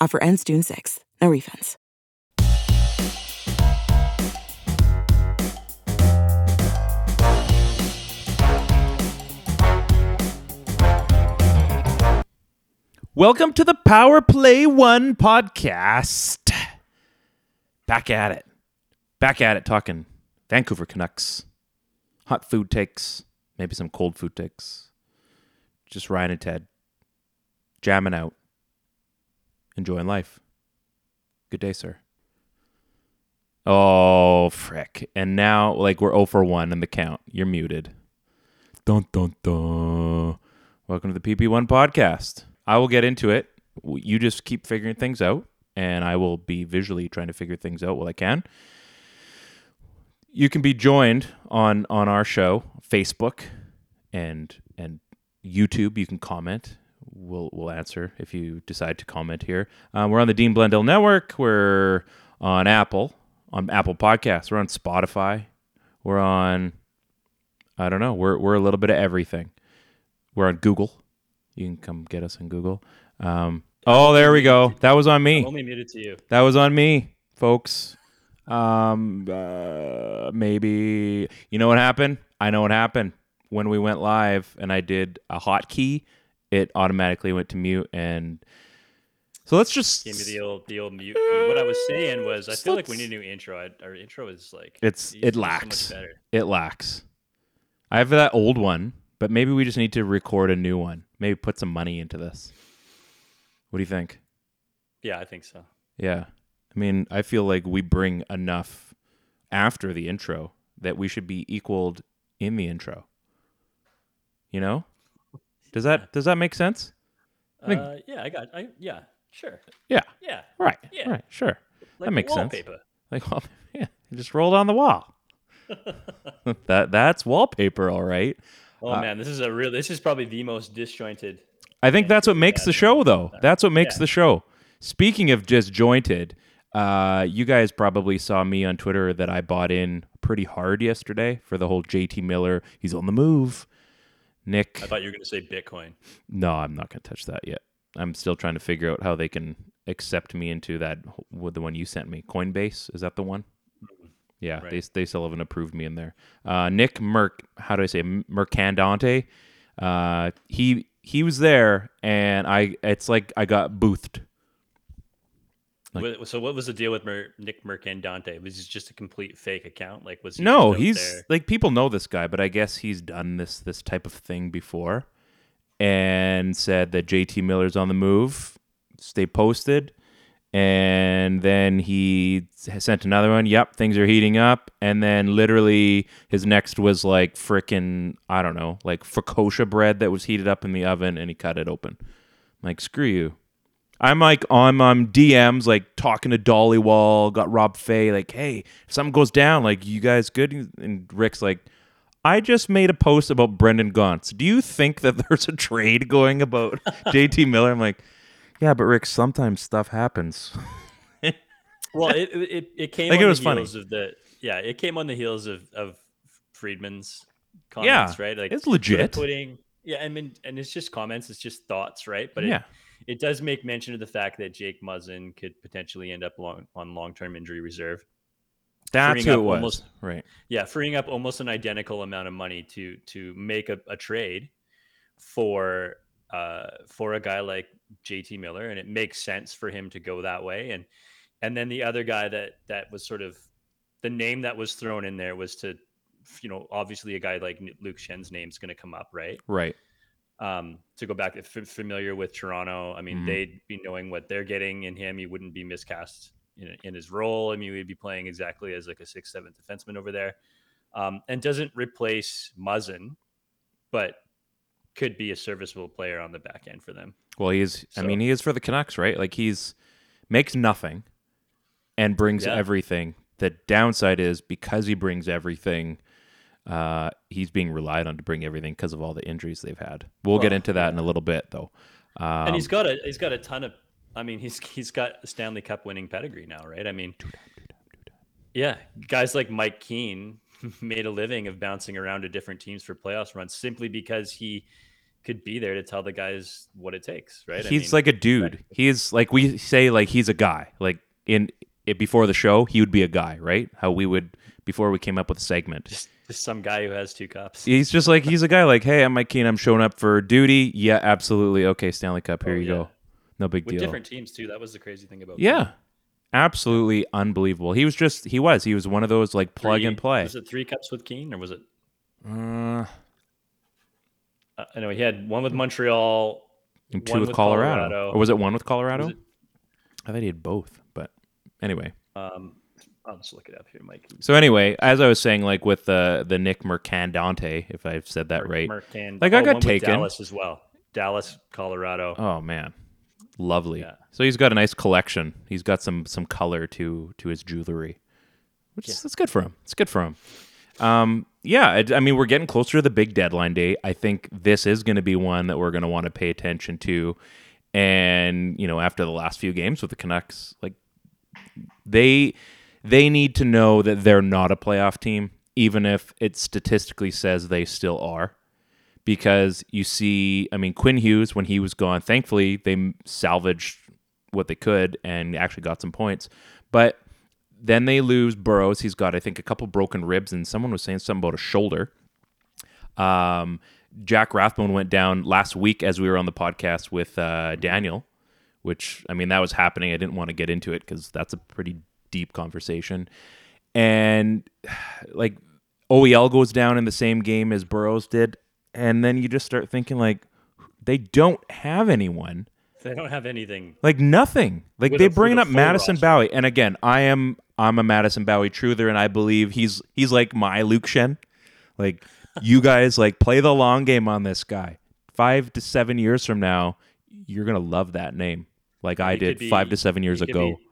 Offer ends June 6th. No refunds. Welcome to the Power Play One podcast. Back at it. Back at it talking Vancouver Canucks, hot food takes, maybe some cold food takes. Just Ryan and Ted jamming out, enjoying life. Good day, sir. Oh, frick. And now, like, we're 0 for 1 in the count. You're muted. Dun, dun, dun. Welcome to the PP1 podcast. I will get into it. You just keep figuring things out, and I will be visually trying to figure things out while I can. You can be joined on on our show, Facebook, and and YouTube. You can comment. We'll we'll answer if you decide to comment here. Um, we're on the Dean Blundell Network. We're on Apple on Apple Podcasts. We're on Spotify. We're on I don't know. We're we're a little bit of everything. We're on Google. You can come get us on Google. Um, oh, there we go. That was on me. I'm only muted to you. That was on me, folks. Um, uh, maybe you know what happened. I know what happened when we went live, and I did a hotkey. It automatically went to mute, and so let's just Give me the old the old mute. key. What I was saying was, I feel like we need a new intro. I, our intro is like It's it to be so lacks. better. It lacks. I have that old one, but maybe we just need to record a new one. Maybe put some money into this. What do you think? Yeah, I think so. Yeah. I mean, I feel like we bring enough after the intro that we should be equaled in the intro. You know? Does that does that make sense? think- Uh, yeah, I got. I yeah, sure. Yeah. Yeah, Right. Yeah. Right. Sure. like makes sense. wallpaper. Like, well, yeah, just rolled on the wall. that that's wallpaper, all right. Oh Uh, man, this is a real. This is probably the most disjointed. I think that's what makes the show, though. That's what makes Yeah. the show. Speaking of disjointed, uh, you guys probably saw me on Twitter that I bought in pretty hard yesterday for the whole JT Miller. He's on the move. Nick, I thought you were going to say Bitcoin. no, I'm not going to touch that yet. I'm still trying to figure out how they can accept me into that. The one you sent me, Coinbase is that the one? Yeah, they Right. they still haven't approved me in there. Uh, Nick Merc, how do I say Mercandante? Uh, he he was there, and I it's like I got boothed. Like- so what was the deal with Mer- Nick Mercandante? Was this just a complete fake account? Like was he No, he's there? like people know this guy, but I guess he's done this this type of thing before, and said that JT Miller's on the move. Stay posted, and then he sent another one. Yep, things are heating up, and then literally his next was like frickin' I don't know, like focaccia bread that was heated up in the oven, and he cut it open. like screw you. I'm like on um, DMs, like talking to Dhaliwal, got Rob Fay, like, hey, if something goes down, like, you guys good? And Rick's like, I just made a post about Brendan Gaunce. Do you think that there's a trade going about JT Miller? I'm like, yeah, but Rick, sometimes stuff happens. Well, it it, it, came Like, on it was the funny. heels of the yeah, it came on the heels of of Friedman's Yeah, right? Like it's legit. putting yeah, I mean, and it's just comments, it's just thoughts, right? But it, yeah. it does make mention of the fact that Jake Muzzin could potentially end up long, on long term injury reserve. That's who it was. almost- right. Yeah, freeing up almost an identical amount of money to to make a, a trade for uh for a guy like JT Miller, and it makes sense for him to go that way. And and then the other guy that that was sort of the name that was thrown in there was to, you know, obviously a guy like Luke Schenn's name's going to come up, right? Right. Um, to go back, if familiar with Toronto, I mean, Mhm. they'd be knowing what they're getting in him. He wouldn't be miscast in, in his role. I mean, he'd be playing exactly as like a sixth, seventh defenseman over there, um, and doesn't replace Muzzin, but could be a serviceable player on the back end for them. Well, he's. I So- mean, he is for the Canucks, right? Like he's makes nothing and brings Yeah. everything. The downside is because he brings everything, uh, he's being relied on to bring everything because of all the injuries they've had. We'll get into that in a little bit, though. Um, and he's got a he's got a ton of. I mean, he's he's got a Stanley Cup winning pedigree now, right? I mean, yeah, guys like Mike Keane made a living of bouncing around to different teams for playoffs runs simply because he could be there to tell the guys what it takes, right? I he's mean, like a dude. He's like we say, like he's a guy. Like in it before the show, he would be a guy, right? How we would before we came up with a segment. just, just some guy who has two cups. He's just like he's a guy. Like, hey, I'm Mike Keane. I'm showing up for duty. Yeah, absolutely. Okay, Stanley Cup. Here Oh, you yeah. go. No big with deal. different teams too. That was the crazy thing about Yeah, absolutely unbelievable. He was just he was he was one of those like plug Three- and play. Was it three cups with Keane or was it? Uh, Uh, I know he had one with Montreal, and two one with Colorado. Colorado. or was it one with Colorado? It- I thought he had both. But anyway, Um, I'll just look it up here, Mike. so anyway, as I was saying, like with the the Nick Mercandante, if I've said that right. Mercan- Like, I oh, got taken. Dallas as well. Dallas, Colorado. Oh man, lovely. Yeah. So he's got a nice collection. He's got some some color to to his jewelry, which is that's good for him. It's good for him. Um, yeah, I, I mean we're getting closer to the big deadline day. I think this is going to be one that we're going to want to pay attention to. And you know, after the last few games with the Canucks, like they they need to know that they're not a playoff team, even if it statistically says they still are because you see, I mean, Quinn Hughes, when he was gone, thankfully they salvaged what they could and actually got some points. But then they lose Burroughs. He's got, I think, a couple broken ribs, and someone was saying something about a shoulder. Um, Jack Rathbone went down last week as we were on the podcast with uh, Daniel, which, I mean, that was happening. I didn't want to get into it because that's a pretty deep conversation. And like OEL goes down in the same game as Burroughs did, and then you just start thinking like they don't have anyone. They don't have anything. Like nothing. Like they bring up Madison roster. Bowey, and again, I am I'm a Madison Bowey truther, and I believe he's he's like my Luke Schenn. Like you guys like play the long game on this guy. Five to seven years from now, you're gonna love that name, like I he did be, five to seven years ago. Be,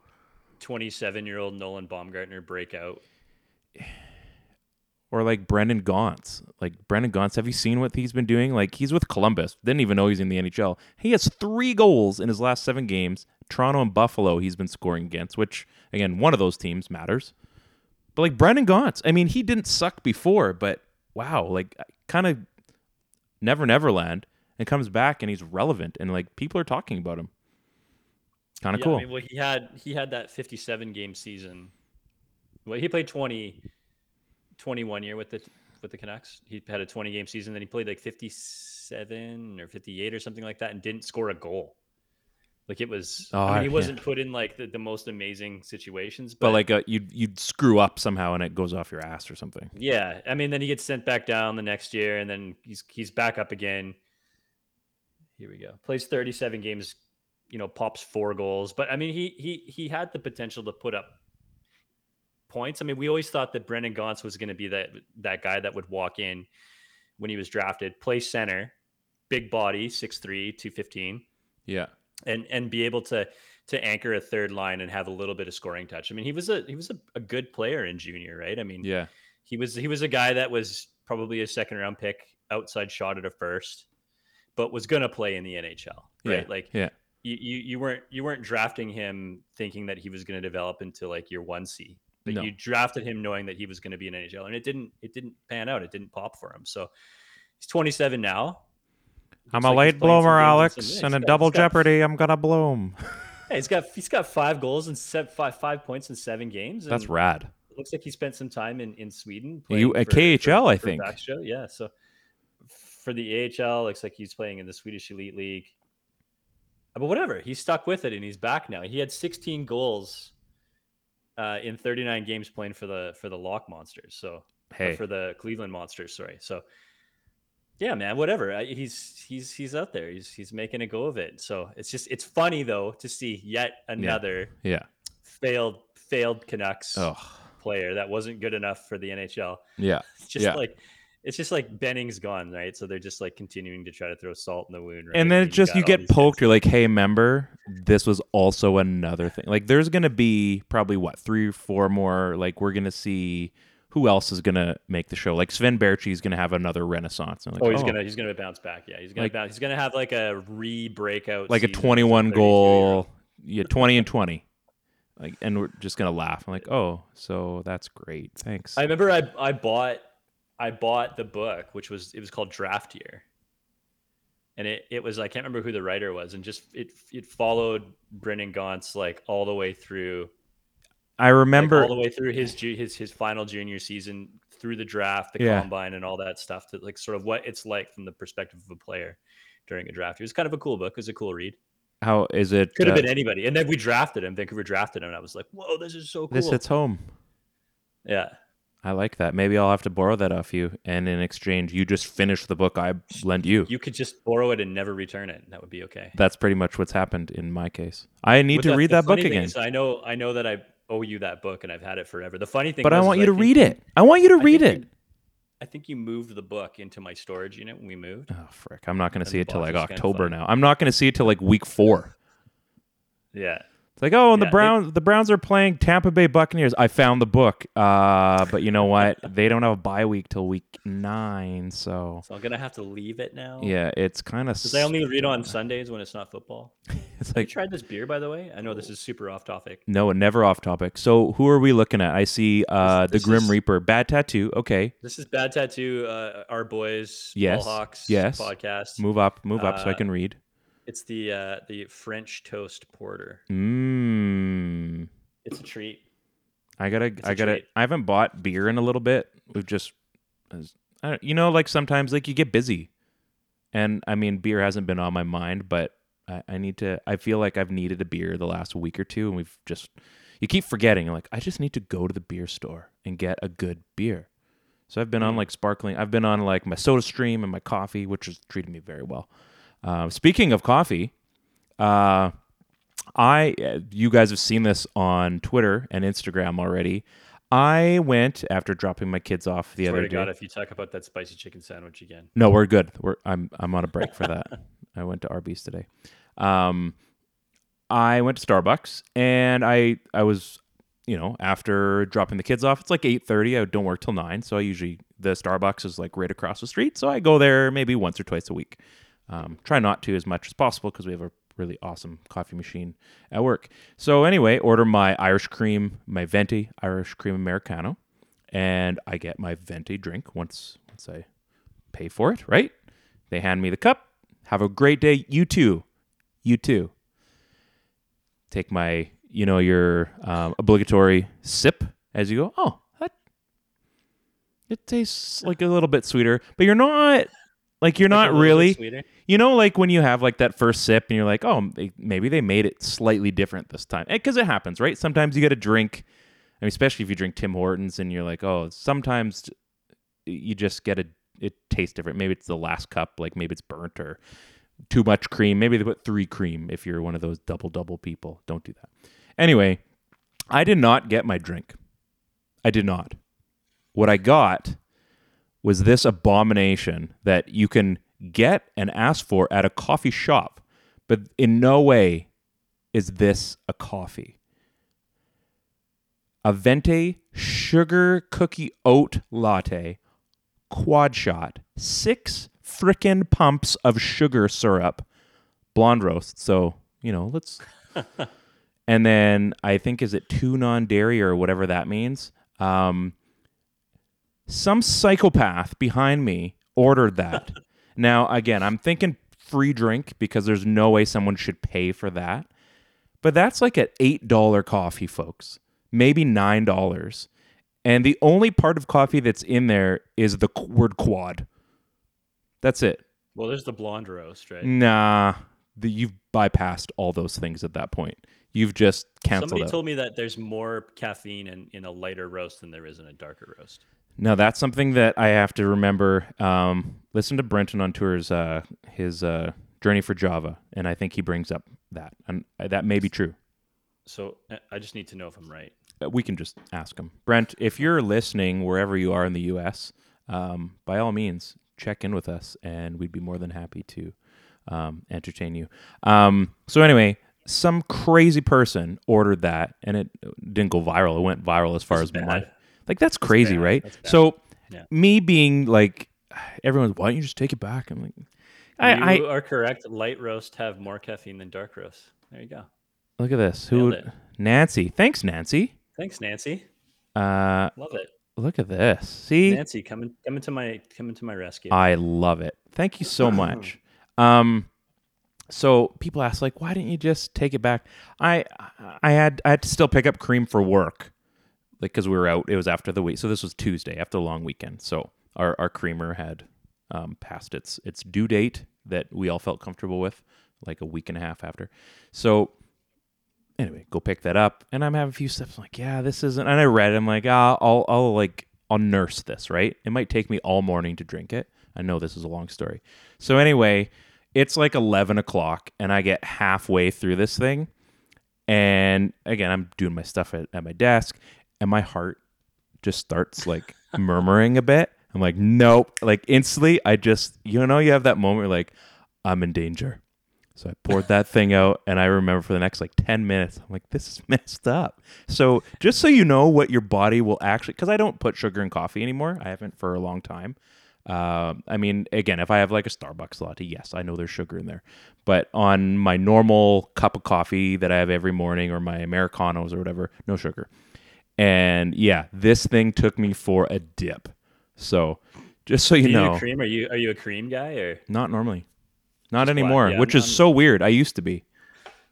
27 year old Nolan Baumgartner breakout. Or like Brendan Gaunce. Like Brendan Gaunce, have you seen what he's been doing? Like he's with Columbus. Didn't even know he's in the NHL. He has three goals in his last seven games. Toronto and Buffalo he's been scoring against, which again, one of those teams matters. But like Brendan Gaunce, I mean, he didn't suck before, but wow, like kind of never never land and comes back and he's relevant and like people are talking about him. Kind of Yeah, cool. I mean, well, he had he had that 57 game season. Well, he played 20, 21 year with the with the Canucks. He had a 20 game season. Then he played like 57 or 58 or something like that, and didn't score a goal. Like it was. Oh, I mean, he yeah. wasn't put in like the, the most amazing situations, but like uh, you'd you'd screw up somehow and it goes off your ass or something. Yeah, I mean, then he gets sent back down the next year, and then he's he's back up again. Here we go. Plays 37 games, you know, pops four goals. But I mean, he he he had the potential to put up points. I mean, we always thought that Brendan Gaunce was going to be that that guy that would walk in when he was drafted, play center, big body, 6'3", 215 Yeah. and and be able to to anchor a third line and have a little bit of scoring touch. I mean, he was a he was a, a good player in junior, right? I mean, Yeah. he was he was a guy that was probably a second round pick, outside shot at a first, but was going to play in the NHL, right? Yeah. Like yeah. You, you you weren't you weren't drafting him thinking that he was going to develop into like your one C, but No. you drafted him knowing that he was going to be an NHL, and it didn't it didn't pan out. It didn't pop for him. So he's 27 now. I'm a like late bloomer, Alex, and in got- double he's got- jeopardy, I'm gonna bloom. Hey, he's got he's got five goals and se- five five points in seven games. That's rad. It looks like he spent some time in in Sweden. You- at KHL, I think. Yeah, so for the AHL, looks like he's playing in the Swedish Elite League. But whatever, he's stuck with it and he's back now. He had 16 goals uh, in 39 games playing for the for the Lock Monsters. So Hey, for the Cleveland Monsters. Sorry. So yeah, man, whatever. I, he's he's he's out there. He's he's making a go of it. So it's just it's funny though to see yet another yeah. failed failed Canucks Oh, player that wasn't good enough for the NHL. yeah. Just Yeah. like it's just like Benning's gone, right? So they're just like continuing to try to throw salt in the wound. Right? And then I it just got you get these guys- poked. You're like, hey, member, this was also another thing. Like, there's gonna be probably what three or four more. Like, we're gonna see who else is gonna make the show. Like Sven Baertschi is gonna have another renaissance. Like, Oh, he's oh. gonna he's gonna bounce back. Yeah, he's gonna Like- bounce. He's gonna have like a re breakout, like a 21 goal, yeah, 20 and 20. Like, and we're just gonna laugh. I'm like, oh, so that's great. Thanks. I remember I I bought I bought the book, which was it was called Draft Year, and it it was I can't remember who the writer was, and just it it followed Brendan Gaunce's like all the way through I like, remember. all the way through his his his final junior season through the draft, the Yeah. combine, and all that stuff. To like sort of what it's like from the perspective of a player during a draft. It was kind of a cool book. It was a cool read. how is it? Could have uh, been anybody. And then we drafted him. Vancouver drafted him. And I was like, whoa, this is so cool. This hits home. yeah. I like that. Maybe I'll have to borrow that off you, and in exchange, you just finish the book I lend you. You could just borrow it and never return it. That would be okay. That's pretty much what's happened in my case. I need But to the- read that book again, I know I know that I owe you that book and I've had it forever. The funny thing but I want you to read it. I want you to I read it. you- I think you moved the book into my storage unit when we moved. Oh frick! I'm not going to see it till like October now. I'm not going to see it till like week four. Yeah. It's like, oh, and the Yeah, they- Browns, the Browns are playing Tampa Bay Buccaneers. I found the book, uh, but you know what? they don't have a bye week till week nine, so So I'm gonna have to leave it now. yeah, it's kind of. Because I only read on Sundays when it's not football. It's Have you tried this beer, by the way? I know this is super off topic. no, never off topic. So who are we looking at? I see uh, the this Grim is- Reaper, Bad Tattoo. Okay, This is Bad Tattoo, uh, our boys, Yes, Ballhawks yes. podcast. move up, move up, so I Uh, can read. It's the uh, the French toast porter. Mmm. It's a treat. I gotta, I gotta. treat. I haven't bought beer in a little bit. We've just, I don't, you know, like sometimes like you get busy, and I mean, beer hasn't been on my mind, but I, I need to. I feel like I've needed a beer the last week or two, and we've just, you keep forgetting. Like I just need to go to the beer store and get a good beer. So I've been on like sparkling. I've been on like my Soda Stream and my coffee, which has treated me very well. Uh, speaking of coffee, uh, I uh, you guys have seen this on Twitter and Instagram already. I went after dropping my kids off the Swear other to day. God, if you talk about that spicy chicken sandwich again. No, we're good. We're I'm I'm on a break for that. I went to Arby's today. Um, I went to Starbucks and I I was you know after dropping the kids off. It's like eight thirty. I don't work till nine, so I usually the Starbucks is like right across the street. So I go there maybe once or twice a week. Um, try not to as much as possible because we have a really awesome coffee machine at work. So anyway, order my Irish cream, my venti Irish cream americano, and I get my venti drink once once I pay for it. Right? They hand me the cup. Have a great day. You too. You too. Take my you know your um, obligatory sip as you go. Oh, that it tastes like a little bit sweeter, but you're not like you're Like not really. You know, like when you have like that first sip and you're like, oh, maybe they made it slightly different this time. Eh, because it happens, right? Sometimes you get a drink, I mean, especially if you drink Tim Hortons and you're like, oh, sometimes you just get a, it tastes different. Maybe it's the last cup, like maybe it's burnt or too much cream. Maybe they put three cream if you're one of those double double people. Don't do that. Anyway, I did not get my drink. I did not. What I got was this abomination that you can get and ask for at a coffee shop, but in no way is this a coffee. A venti sugar cookie oat latte, quad shot, six frickin' pumps of sugar syrup, blonde roast. So, you know, let's. and then I think, is it two non dairy or whatever that means? Um, some psychopath behind me ordered that. now, again, I'm thinking free drink because there's no way someone should pay for that. But that's like an $8 coffee, folks. Maybe $9. And the only part of coffee that's in there is the word quad. That's it. Well, there's the blonde roast, right? Nah, the, you've bypassed all those things at that point. You've just canceled Somebody out. told me that there's more caffeine in, in a lighter roast than there is in a darker roast. No, that's something that I have to remember. Um, listen to Brenton on tours, uh, his uh, journey for Java, and I think he brings up that, and uh, that may be true. So uh, I just need to know if I'm right. Uh, We can just ask him. Brent, if you're listening wherever you are in the U.S., um, by all means, check in with us, and we'd be more than happy to um, entertain you. Um, so anyway, some crazy person ordered that, and it didn't go viral. It went viral as far as my. Like that's crazy, bad. right? That's. So Yeah. me being like, everyone's, why don't you just take it back? I'm like, I, you I are correct. Light roast have more caffeine than dark roast. There you go. look at this. Who? Nailed would- it. Nancy. Thanks, Nancy. Thanks, Nancy. Uh, Love it. look at this. See, Nancy, coming coming to my coming to my rescue. I love it. Thank you so much. Um, so people ask like, why didn't you just take it back? I I had I had to still pick up cream for work, like because we were out. It was after the week, so this was Tuesday after the long weekend. So our our creamer had um, passed its its due date that we all felt comfortable with, like a week and a half after. So anyway, go pick that up, and I'm having a few steps. I'm like, yeah, this isn't. And I read. it, I'm like, ah, I'll I'll like I'll nurse this. Right? It might take me all morning to drink it. I know this is a long story. So anyway, it's like 11 o'clock, and I get halfway through this thing, and again, I'm doing my stuff at, at my desk, and my heart just starts like murmuring a bit. I'm like, nope. Like instantly, I just, you know, you have that moment where like, I'm in danger. So I poured that thing out, and I remember for the next like 10 minutes, I'm like, this is messed up. So just so you know what your body will actually, because I don't put sugar in coffee anymore, I haven't for a long time. Um, I mean, again, if I have like a Starbucks latte, yes, I know there's sugar in there. But on my normal cup of coffee that I have every morning or my Americanos or whatever, no sugar. And yeah, this thing took me for a dip. So just so you you know, cream? Are you are you a cream guy or not normally. Not anymore, yeah, which I'm- is so weird. I used to be.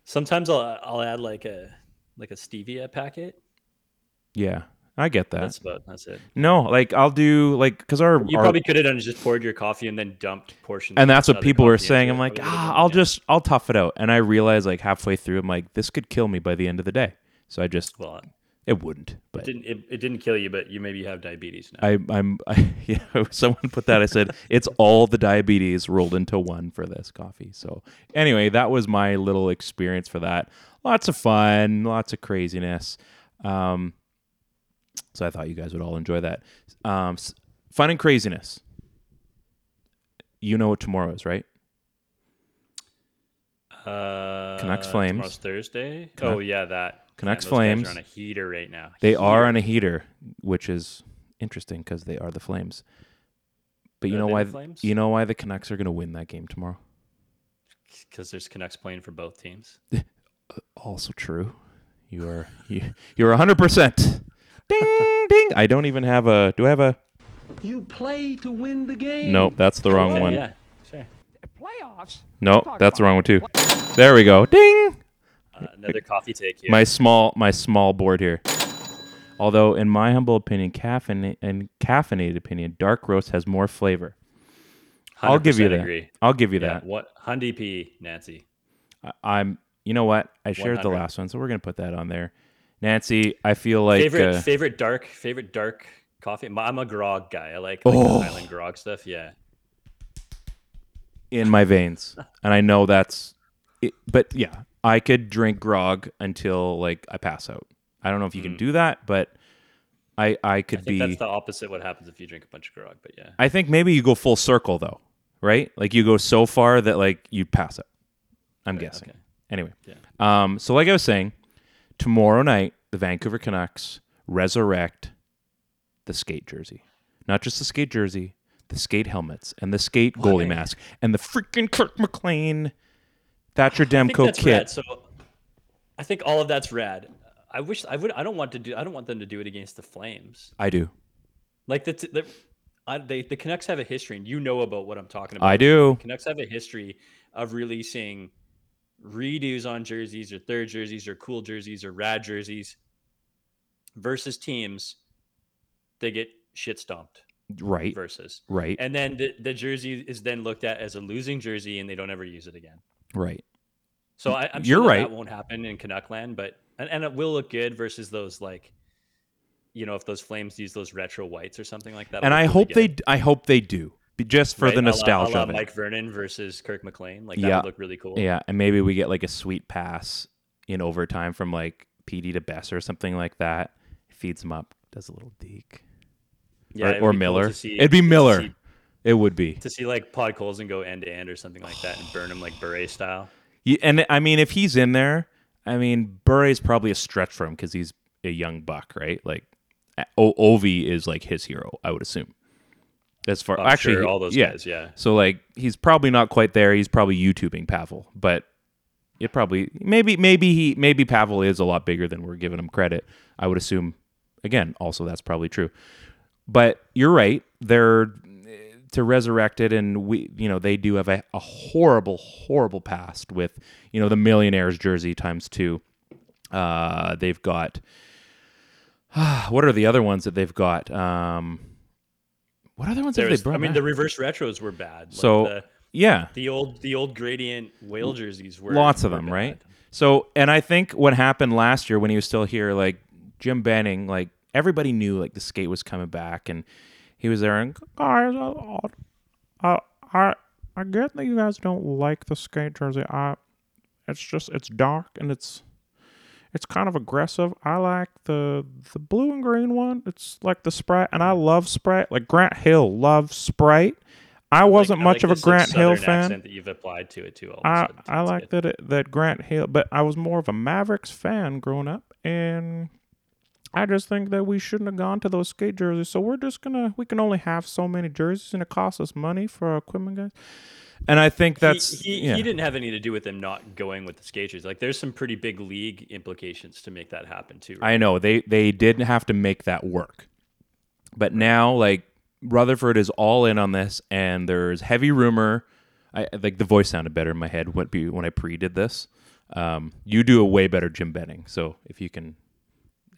sometimes I'll I'll add like a like a stevia packet. Yeah, I get that. That's about that's it. no, like I'll do like because our, You our- probably could have done just poured your coffee and then dumped portions. and that's what people were saying. I'm like, ah, I'll just I'll tough it out. And I realized like halfway through, I'm like, this could kill me by the end of the day. So I just well. It wouldn't, It but didn't it, it didn't kill you, but you maybe have diabetes now. I, I'm I, yeah. Someone put that. I said it's all the diabetes rolled into one for this coffee. So anyway, that was my little experience for that. Lots of fun, lots of craziness. Um, so I thought you guys would all enjoy that. Um, fun and craziness. You know what tomorrow is, right? Uh, Canucks Flames. Tomorrow's Thursday. Canuck- oh yeah, that Canucks Man, those guys Flames. are on a heater right now. They are on a heater, which is interesting because they are the Flames. But you Are know why? the Flames? You know why the Canucks are going to win that game tomorrow? because there's Canucks playing for both teams. also true. You are you you're hundred percent. Ding ding. I don't even have a. Do I have a? You play to win the game. Nope, that's the wrong Yeah, one. Yeah, sure. Playoffs. No, that's the wrong one too. There we go. Ding. Uh, another coffee take here. My small my small board here. Although, in my humble opinion, caffeine and caffeinated opinion, dark roast has more flavor. I'll give you 100% that. Agree. I'll give you Yeah, that. what Hundy P Nancy? I- I'm. You know what? I shared the last one, so we're gonna put that on there. Nancy, I feel like favorite uh, favorite dark favorite dark coffee. I'm a grog guy. I like, like Oh. Highland grog stuff. Yeah. in my veins, and I know that's. It, but yeah, I could drink grog until like I pass out. I don't know if you can do that, but I I could. I think be. that's the opposite what happens if you drink a bunch of grog. But yeah. I think maybe you go full circle though, right? Like you go so far that like you pass out. I'm guessing. okay. Anyway, Yeah. um, so like I was saying, tomorrow night the Vancouver Canucks resurrect the skate jersey, not just the skate jersey, the skate helmets and the skate goalie Why? mask and the freaking Kirk McLean Thatcher Demko that's kit. rad. So I think all of that's rad. I wish I would. I don't want to do. I don't want them to do it against the Flames. I do. Like the, the I, they, the Canucks have a history, and you know about what I'm talking about. I do. Canucks have a history of releasing redos on jerseys or third jerseys or cool jerseys or rad jerseys versus teams they get shit stomped Right. versus. Right. And then the, the jersey is then looked at as a losing jersey and they don't ever use it again. Right. So I, I'm You're sure that, right. that won't happen in Canuckland, but and, and it will look good versus those like, you know, if those Flames use those retro whites or something like that. and I hope they I hope they do just for Right, the a a nostalgia la of it. Mike Vernon versus Kirk McLean, like that Yeah. would look really cool. Yeah, and maybe we get like a sweet pass in overtime from like Petey to Bess or something like that. Feeds him up, does a little deke. Yeah, or, or be cool Miller. see- It'd be Miller. It would be. to see like Podkolzin go end to end or something like that and burn him like Bure style. Yeah, and I mean, if he's in there, I mean, Bure's probably a stretch for him because he's a young buck, right? Like, o- Ovi is like his hero, I would assume. As far I'm actually, sure all those yeah. guys, yeah. So like, he's probably not quite there. He's probably YouTubing Pavel, but it probably maybe maybe he maybe Pavel is a lot bigger than we're giving him credit. I would assume. Again, also that's probably true. But you're right. They're to resurrect it, and we, you know, they do have a, a horrible, horrible past with, you know, the millionaires jersey times two. Uh, they've got. what are the other ones that they've got? Um, what other ones have There's, they brought? I mean, back? the reverse retros were bad. Like so the, yeah, the old the old gradient whale jerseys were lots of were them, bad. right? So, and I think what happened last year when he was still here, like Jim Benning, like everybody knew like the skate was coming back, and he was there and guys, I, I, I, I get that you guys don't like the skate jersey. I, it's just it's dark and it's it's kind of aggressive. I like the the blue and green one. It's like the Sprite, and I love Sprite. Like Grant Hill loves Sprite. I wasn't I much like of a Grant Hill fan. that you've applied to it too. All of a I. I like that it, that Grant Hill, but I was more of a Mavericks fan growing up, and I just think that we shouldn't have gone to those skate jerseys. So we're just gonna we can only have so many jerseys, and it costs us money for our equipment guys. And I think that's he, he, yeah. he didn't have any to do with them not going with the skaters. Like there's some pretty big league implications to make that happen too. right? I know they they did have to make that work, but now like Rutherford is all in on this, and there's heavy rumor. I like the voice sounded better in my head when be when I pre did this. Um, you do a way better Jim Benning, so if you can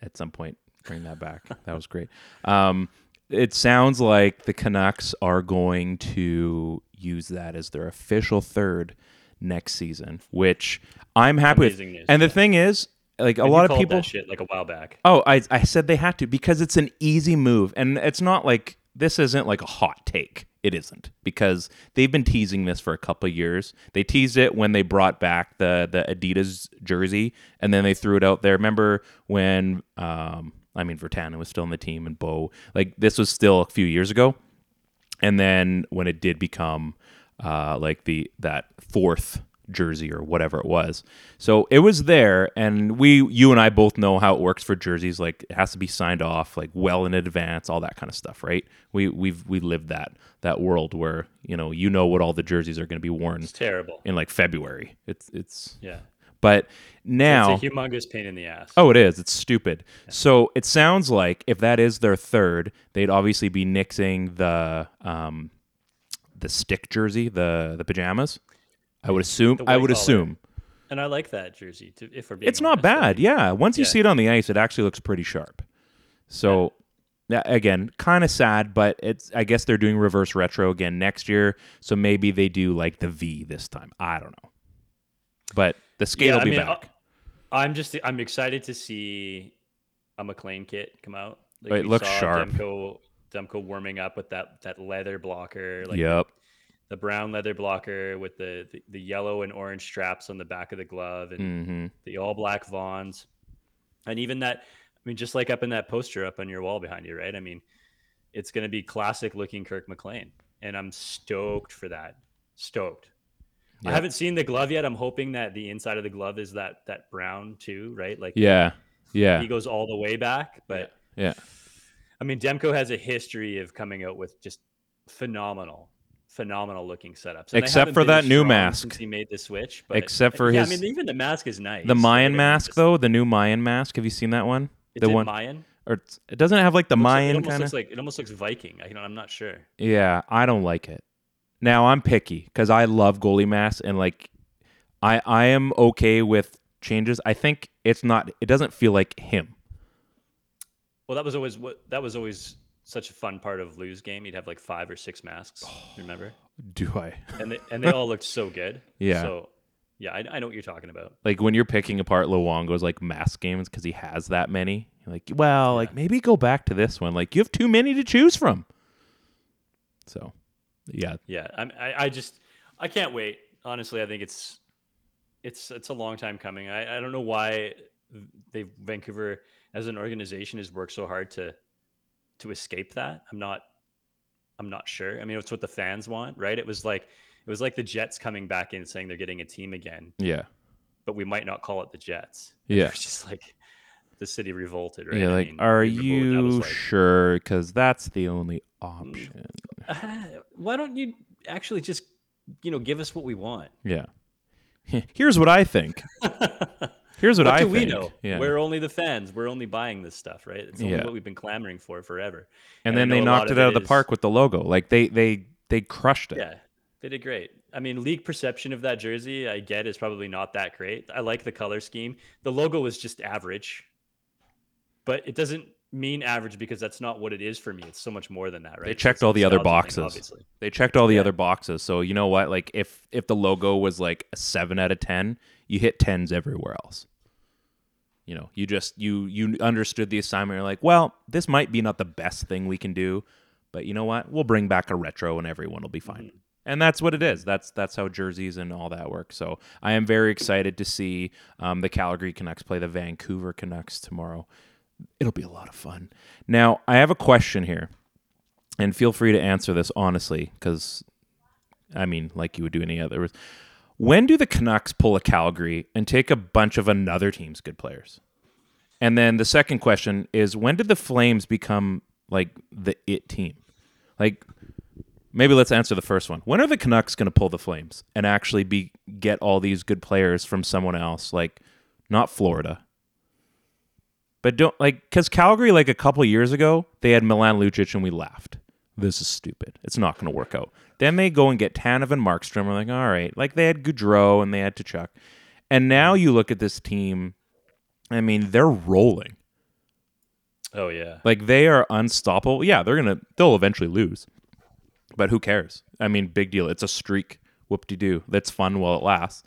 at some point bring that back, that was great. Um, it sounds like the Canucks are going to use that as their official third next season, which I'm happy Amazing with. news, And the yeah. thing is, like a And you lot of people shit like a while back. Oh, I I said they had to because it's an easy move, and it's not like this isn't like a hot take. It isn't because they've been teasing this for a couple years. They teased it when they brought back the the Adidas jersey, and then they threw it out there. Remember when? Um, I mean, Virtanen was still on the team, and Bo. Like this was still a few years ago, and then when it did become uh, like the that fourth jersey or whatever it was. So it was there, and we, you and I both know how it works for jerseys. Like it has to be signed off like well in advance, all that kind of stuff, right? We we've we lived that that world where you know you know what all the jerseys are going to be worn It's terrible. in like February. It's it's Yeah. but now It's a humongous pain in the ass. Oh, it is. It's stupid. So it sounds like if that is their third, they'd obviously be nixing the um, the stick jersey, the the pajamas. I would assume. I would collar. assume And I like that jersey. To, if we're being it's not honest. I bad. mean, Yeah, once you yeah. see it on the ice, it actually looks pretty sharp. So. Yeah, again, kind of sad, but it's. I guess they're doing reverse retro again next year, so maybe they do like the V this time. I don't know, but the skate Yeah, will I be mean, back. I- I'm just I'm excited to see a McLean kit come out. Like It looks sharp. Demko, Demko warming up with that that leather blocker, like yep. The brown leather blocker with the, the the yellow and orange straps on the back of the glove, and hmm the all black Vaughns, and even that. I mean, just like up in that poster up on your wall behind you, right? I mean, it's going to be classic looking Kirk McLean, and I'm stoked for that. Stoked. I haven't seen the glove yet. I'm hoping that the inside of the glove is that that brown too, right? Like Yeah. Yeah. he goes all the way back. But Yeah. I mean, Demko has a history of coming out with just phenomenal, phenomenal looking setups. And Except for that new mask. he made the switch. But Except for yeah, his- I mean, even the mask is nice. The Mayan mask, it's- though, the new Mayan mask. Have you seen that one? It's the one, Mayan. or it doesn't have like the Mayan it kind looks of. like it almost looks Viking. I, you know, I'm not sure. yeah, I don't like it. Now I'm picky because I love goalie masks and like, I I am okay with changes. I think it's not. It doesn't feel like him. Well, that was always what that was always such a fun part of Lou's game. He'd have like five or six masks. Oh, remember? Do I? and they, and they all looked so good. Yeah. So Yeah, I, I know what you're talking about. Like when you're picking apart Luongo's like mask games because he has that many. You're like, well, like maybe go back to this one. Like you have too many to choose from. So, yeah, Yeah, I'm, I I just I can't wait. Honestly, I think it's it's it's a long time coming. I, I don't know why they Vancouver as an organization has worked so hard to to escape that. I'm not I'm not sure. I mean, it's what the fans want, right? It was like it was like the Jets coming back in saying they're getting a team again, yeah, but we might not call it the Jets. Yeah. It's just like the city revolted, right? yeah. I Like, mean, are we revolted. I you like, sure? Because that's the only option. "Ah, why don't you actually just you know give us what we want? Yeah. Here's what I think. Here's what, what I do we think. know? Yeah. We're only the fans. We're only buying this stuff, right? It's only Yeah. what we've been clamoring for forever. and I then they knocked it out of the is- park with the logo. Like they they they crushed it. Yeah, they did great. I mean, league perception of that jersey, I get, is probably not that great. I like the color scheme. The logo was just average, but it doesn't mean average because that's not what it is for me. It's so much more than that, right? They checked it's all the other nostalgia thing, boxes. obviously. They checked all the Yeah. other boxes. So you know what? Like if if the logo was like a seven out of ten, you hit tens everywhere else. You know, you just you you understood the assignment. You're like, well, this might be not the best thing we can do, but you know what? We'll bring back a retro and everyone will be fine. And that's what it is. That's that's how jerseys and all that work. So I am very excited to see um, the Calgary Canucks play the Vancouver Canucks tomorrow. It'll be a lot of fun. Now I have a question here and feel free to answer this honestly because i mean like you would do any other when do the canucks pull a calgary and take a bunch of another team's good players and then the second question is when did the flames become like the it team like maybe let's answer the first one when are the canucks going to pull the flames and actually be get all these good players from someone else like not florida but don't like because Calgary, like a couple years ago, they had Milan Lucic and we laughed. This is stupid. It's not going to work out. Then they go and get Tanev and Markstrom. We're like, all right. Like they had Gaudreau and they had Tkachuk. And now you look at this team. I mean, they're rolling. Oh yeah, Like they are unstoppable. Yeah, they're gonna. They'll eventually lose. But who cares? I mean, big deal. It's a streak. Whoop de doo. That's fun while it lasts.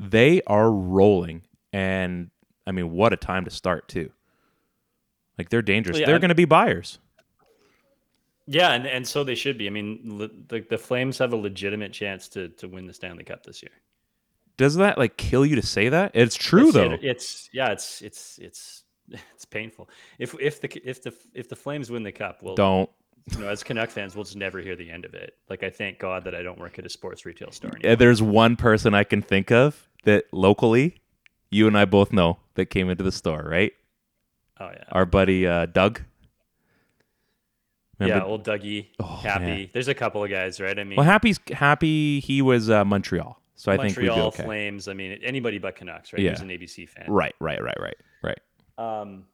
They are rolling, and I mean, what a time to start too. Like they're dangerous. Yeah, they're going to be buyers. Yeah, and, and so they should be. I mean, le- the the Flames have a legitimate chance to to win the Stanley Cup this year. Does that like kill you to say that? It's true It's- though. it- it's yeah, it's it's it's it's painful. If if the if the if the Flames win the cup, well, Don't. you know, as Canuck fans, we'll just never hear the end of it. Like I thank God that I don't work at a sports retail store anymore. Uh, There's one person I can think of that locally, you and I both know that came into the store, right? Oh yeah, Our buddy uh, Doug. Yeah, old Dougie, Oh, Happy. man. There's a couple of guys, right? I mean, Well, Happy's happy. He was uh, Montreal, so I think Montreal okay. Flames. I mean, anybody but Canucks, right? Yeah. He's an ABC fan, Right, right, right, right, right. Um,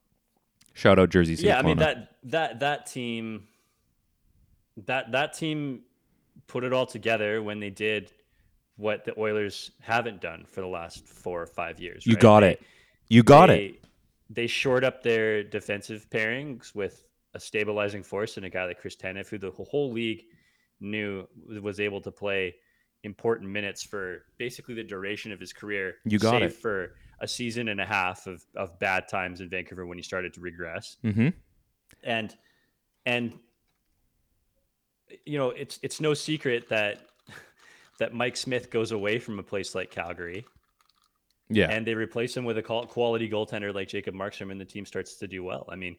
Shout out Jersey City. yeah, I mean that that that team, that that team put it all together when they did what the Oilers haven't done for the last four or five years. You right? got They- it. You got they, it. They shored up their defensive pairings with a stabilizing force and a guy like Chris Tanev, who the whole league knew was able to play important minutes for basically the duration of his career. You got save it. for a season and a half of, of bad times in Vancouver when he started to regress. Mm-hmm. And and you know, it's it's no secret that that Mike Smith goes away from a place like Calgary Yeah. and they replace him with a quality goaltender like Jacob Markstrom, and the team starts to do well. I mean,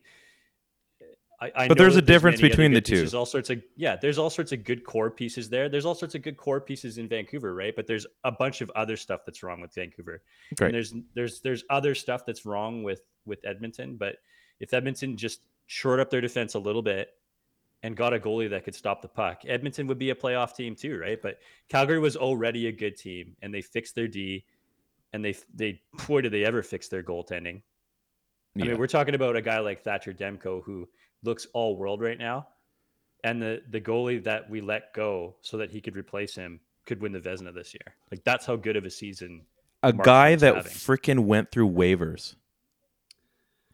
I, I But know there's a difference between the two. There's all sorts of yeah, there's all sorts of good core pieces there. There's all sorts of good core pieces in Vancouver, right? But there's a bunch of other stuff that's wrong with Vancouver. Great. And there's there's there's other stuff that's wrong with with Edmonton. But if Edmonton just shored up their defense a little bit and got a goalie that could stop the puck, Edmonton would be a playoff team too, right? But Calgary was already a good team, and they fixed their D, and they they boy did they ever fix their goaltending. I mean, we're talking about a guy like Thatcher Demko who looks all world right now, and the the goalie that we let go so that he could replace him could win the Vezina this year. Like that's how good of a season. a Markstrom's guy that freaking went through waivers.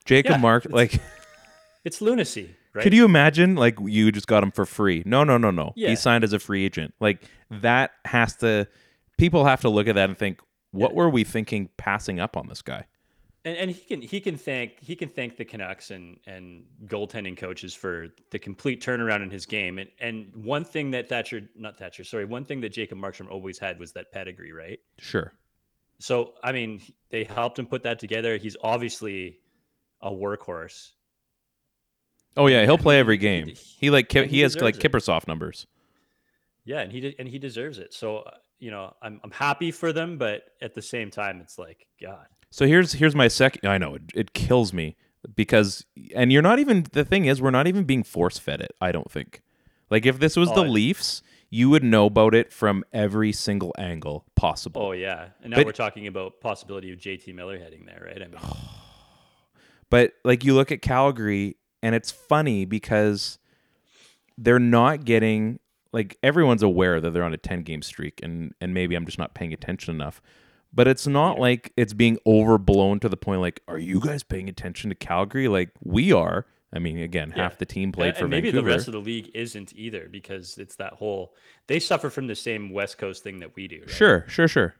Jacob Yeah, Mark, it's- like, It's lunacy, right? could you imagine? Like, you just got him for free. No, no, no, no. Yeah. He signed as a free agent. Like, that has to. People have to look at that and think, what were we thinking passing up on this guy? And, and he can he can thank he can thank the Canucks and and goaltending coaches for the complete turnaround in his game. And and one thing that Thatcher not Thatcher sorry one thing that Jacob Markstrom always had was that pedigree, right? Sure. So I mean they helped him put that together. He's obviously a workhorse. Oh yeah, he'll play every game. He like he, he has like it. Kiprusoff numbers. Yeah, and he did, and he deserves it. So uh, you know I'm I'm happy for them, but at the same time it's like God. So here's here's my second. I know it, it kills me because, and you're not even. The thing is, we're not even being force fed it. I don't think. Like if this was Oh, the I- Leafs, you would know about it from every single angle possible. Oh yeah, and now But- we're talking about possibility of JT Miller heading there, right? I mean, But like you look at Calgary, and it's funny because they're not getting like everyone's aware that they're on a ten game streak, and and maybe I'm just not paying attention enough. But it's not like it's being overblown to the point like, are you guys paying attention to Calgary? Like we are. I mean, again, Yeah. half the team played and, for and maybe Vancouver. the rest of the league isn't either because it's that whole they suffer from the same West Coast thing that we do. Right? Sure, sure, sure.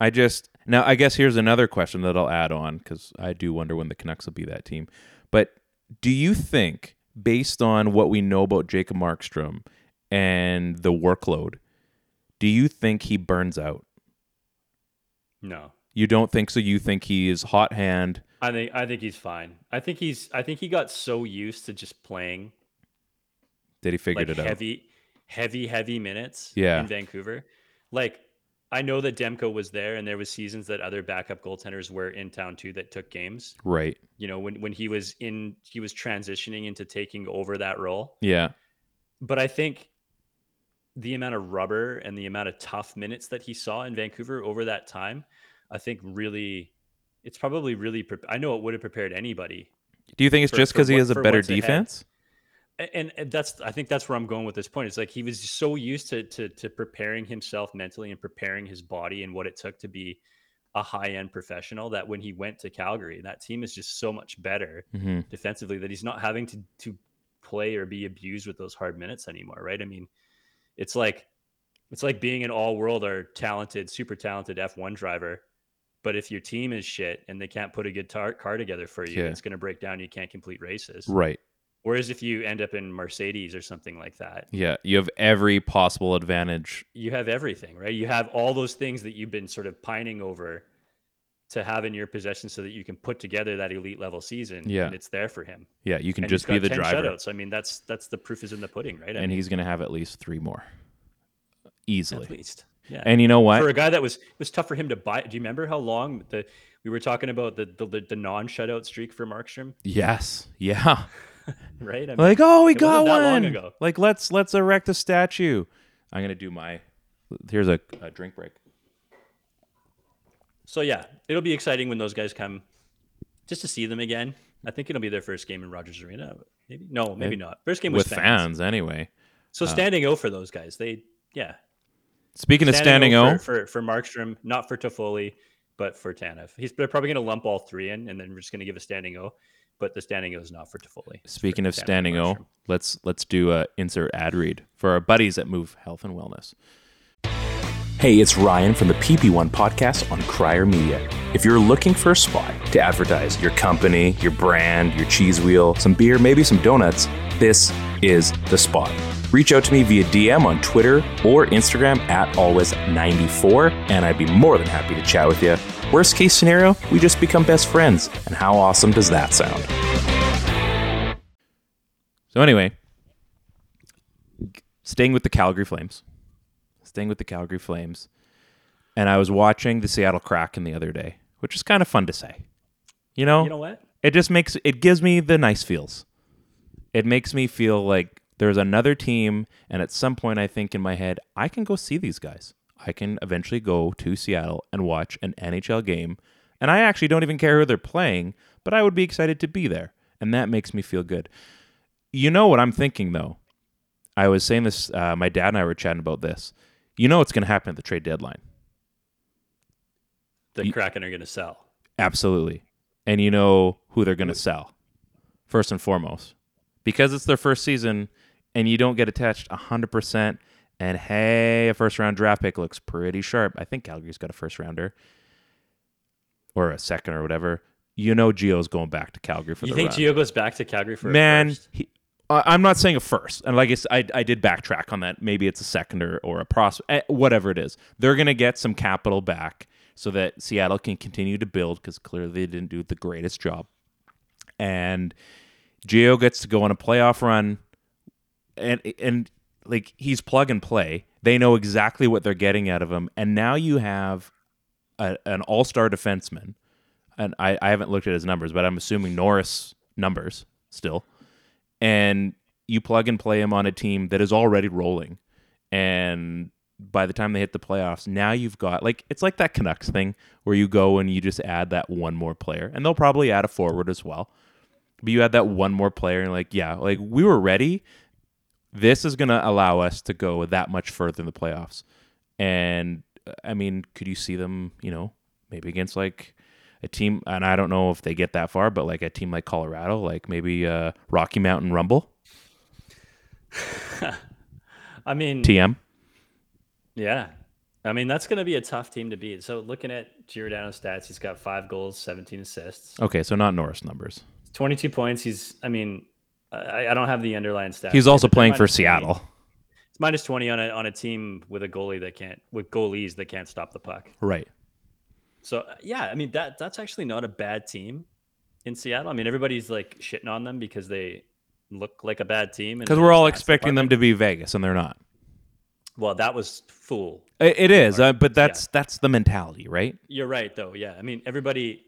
I just now I guess here's another question that I'll add on because I do wonder when the Canucks will be that team. But do you think, based on what we know about Jacob Markstrom and the workload, do you think he burns out? No, You don't think so? You think he is hot hand? I think I think he's fine. I think he's I think he got so used to just playing Did he figured like it out? heavy, heavy, heavy minutes Yeah. in Vancouver. Like I know that Demko was there, and there was seasons that other backup goaltenders were in town too that took games. Right. You know, when when he was in, he was transitioning into taking over that role. Yeah. But I think the amount of rubber and the amount of tough minutes that he saw in Vancouver over that time, I think really, it's probably really. Pre- I know it would have prepared anybody Do you think it's For- just because he has a better defense? And, and that's i think that's where i'm going with this point it's like he was so used to, to to preparing himself mentally and preparing his body and what it took to be a high-end professional that when he went to calgary that team is just so much better hmm defensively that he's not having to to play or be abused with those hard minutes anymore right i mean it's like it's like being an all-world or talented super talented f1 driver but if your team is shit and they can't put a good tar- car together for you Yeah. it's going to break down you can't complete races Right. Whereas if you end up in Mercedes or something like that, Yeah. You have every possible advantage. you have everything, right? You have all those things that you've been sort of pining over to have in your possession so that you can put together that elite level season. Yeah. And it's there for him. Yeah. You can And just be the driver. shutouts. I mean, that's that's the proof is in the pudding, right? I and mean, he's going to have at least three more easily. at least. Yeah. And you know what? for a guy that was it was tough for him to buy. Do you remember how long the we were talking about the the, the non shutout streak for Markstrom, yes. Yeah. right? I mean, Like, oh, we got wasn't that long one. Like, let's let's erect a statue. I'm gonna do my. Here's a, a drink break. So yeah, it'll be exciting when those guys come, just to see them again. I think it'll be their first game in Rogers Arena. Maybe no, maybe not. First game with fans anyway. So uh, standing O for those guys. They yeah. Speaking of standing O, for, for for Markstrom, not for Toffoli, but for Tanev. He's they're probably going to lump all three in, and then we're just going to give a standing O. But the standing O is not for Toffoli. Speaking for of Tanev standing O, let's let's do a insert ad read for our buddies at Move Health and Wellness. Hey, it's Ryan from the PP1 podcast on Crier Media. If you're looking for a spot to advertise your company, your brand, your cheese wheel, some beer, maybe some donuts, this is the spot. Reach out to me via DM on Twitter or Instagram at always94, and I'd be more than happy to chat with you. Worst case scenario, we just become best friends. And how awesome does that sound? So anyway, staying with the Calgary Flames, staying with the Calgary Flames, and I was watching the Seattle Kraken the other day, which is kind of fun to say. You know, You know what? it just makes it gives me the nice feels. It makes me feel like there's another team, and at some point, I think in my head, I can go see these guys. I can eventually go to Seattle and watch an NHL game, and I actually don't even care who they're playing, but I would be excited to be there, and that makes me feel good. You know what I'm thinking though? I was saying this. Uh, my dad and I were chatting about this. You know what's going to happen at the trade deadline? The You- Kraken are going to sell. Absolutely. And you know who they're going to sell first and foremost because it's their first season and you don't get attached 100% And hey, a first round draft pick looks pretty sharp. I think Calgary's got a first rounder or a second or whatever. You know, Gio's going back to Calgary for You the think run. Gio goes back to Calgary for a Man, he, I- I'm not saying a first, and like I said, I did backtrack on that. Maybe it's a second or, or a prospect, eh, whatever it is. They're gonna get some capital back so that Seattle can continue to build because clearly they didn't do the greatest job. And Gio gets to go on a playoff run, and and like he's plug and play. They know exactly what they're getting out of him, and now you have a, an all star defenseman. And I, I haven't looked at his numbers, but I'm assuming Norris numbers still and you plug and play him on a team that is already rolling. And by the time they hit the playoffs, now you've got like it's like that Canucks thing where you go and you just add that one more player, and they'll probably add a forward as well. But you add that one more player, and like yeah, like we were ready. This is gonna allow us to go that much further in the playoffs. And uh, I mean, could you see them? You know, maybe against like a team, and I don't know if they get that far, but like a team like Colorado, like maybe uh, Rocky Mountain Rumble, I mean, TM. yeah. I mean, that's going to be a tough team to beat. So looking at Giordano's stats, he's got five goals, 17 assists, Okay, so not Norris numbers. 22 points. He's, I mean, I, I don't have the underlying stats. He's also playing for minus 20. Seattle. It's minus 20 on a, on a team with a goalie that can't, with goalies that can't stop the puck. Right. So uh, yeah, I mean that that's actually not a bad team in Seattle. I mean everybody's like shitting on them because they look like a bad team. Because we're all expecting them to be Vegas, and they're not. Well, that was fool. It, it is, uh, but that's that's the mentality, right? You're right though. Yeah, I mean everybody,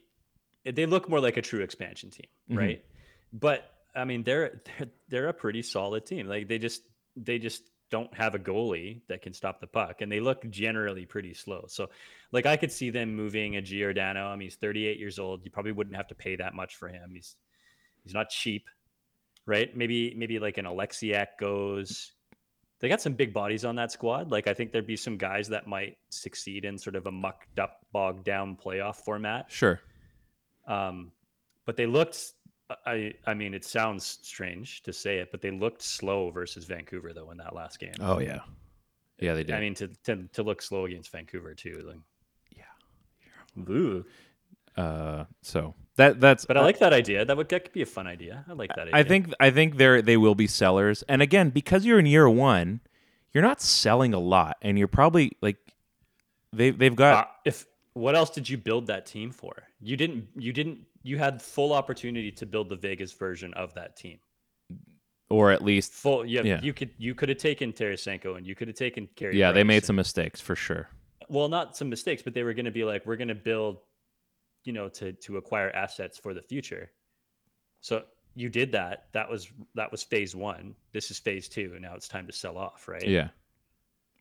they look more like a true expansion team, Mm-hmm. right? But I mean they're they're they're a pretty solid team. Like they just they just don't have a goalie that can stop the puck, and they look generally pretty slow. So, like I could see them moving a Giordano. I mean he's 38 years old. You probably wouldn't have to pay that much for him. He's he's not cheap, right? Maybe maybe like an Oleksiak goes. They got some big bodies on that squad. Like I think there'd be some guys that might succeed in sort of a mucked up, bogged down playoff format. Sure. Um, but they looked. I I mean, it sounds strange to say it, but they looked slow versus Vancouver though in that last game. Oh yeah, yeah, they did. I mean, to, to to look slow against Vancouver too. Like, Yeah. Ooh. uh, so that that's. But I like that idea. That would that could be a fun idea. I like that idea. I think I think they're they will be sellers, and again, because you're in year one, you're not selling a lot, and you're probably like they they've got Uh, if what else did you build that team for? You didn't. You didn't. You had full opportunity to build the Vegas version of that team. or at least Full. Yeah. Yeah. You could. You could have taken Tarasenko and you could have taken Carey. yeah, they made and- some mistakes for sure. well not some mistakes but they were going to be like we're going to build you know to to acquire assets for the future so you did that that was that was phase one this is phase two and now it's time to sell off right Yeah,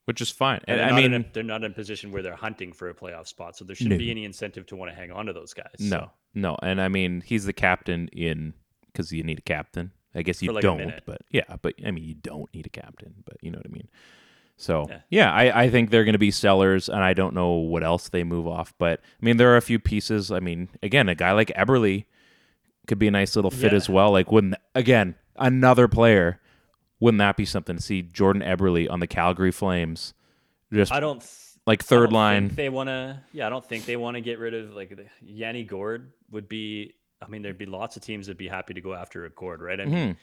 which is fine. and And I mean, a, they're not in a position where they're hunting for a playoff spot so there shouldn't No. be any incentive to want to hang on to those guys no, So, no, and I mean he's the captain in because you need a captain. I guess you like don't, but yeah, but I mean you don't need a captain, but you know what I mean. So Yeah. yeah, I, I think they're going to be sellers, and I don't know what else they move off. But I mean, there are a few pieces. I mean, again, a guy like Eberle could be a nice little fit Yeah. as well. Like, wouldn't again another player? Wouldn't that be something to see Jordan Eberle on the Calgary Flames? Just i don't like third line. they want to yeah i don't think they want to get rid of like the, yanni Gourde would be i mean there'd be lots of teams that'd be happy to go after a Gourde right i mean Mhm.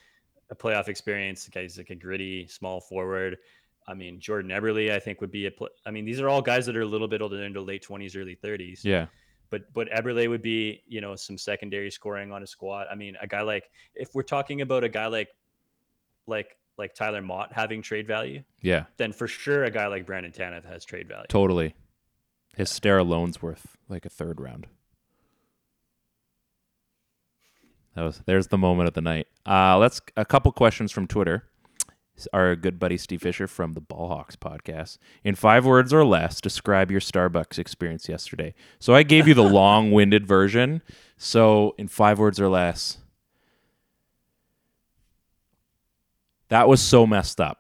a playoff experience. The guy's like a gritty small forward. I mean, Jordan Eberle, I think would be a. Pl- I mean, these are all guys that are a little bit older, into late twenties, early thirties. Yeah, But but Eberle would be, you know, some secondary scoring on a squad. I mean, a guy like if we're talking about a guy like like like Tyler Motte having trade value, yeah, then for sure a guy like Brandon Tanev has trade value. totally. His stare alone's worth like a third round. That was there's the moment of the night. Uh, let's a couple questions from Twitter. Our good buddy Steve Fisher from the Ballhawks podcast. In five words or less, describe your Starbucks experience yesterday. So I gave you the long-winded version. So in five words or less, that was so messed up.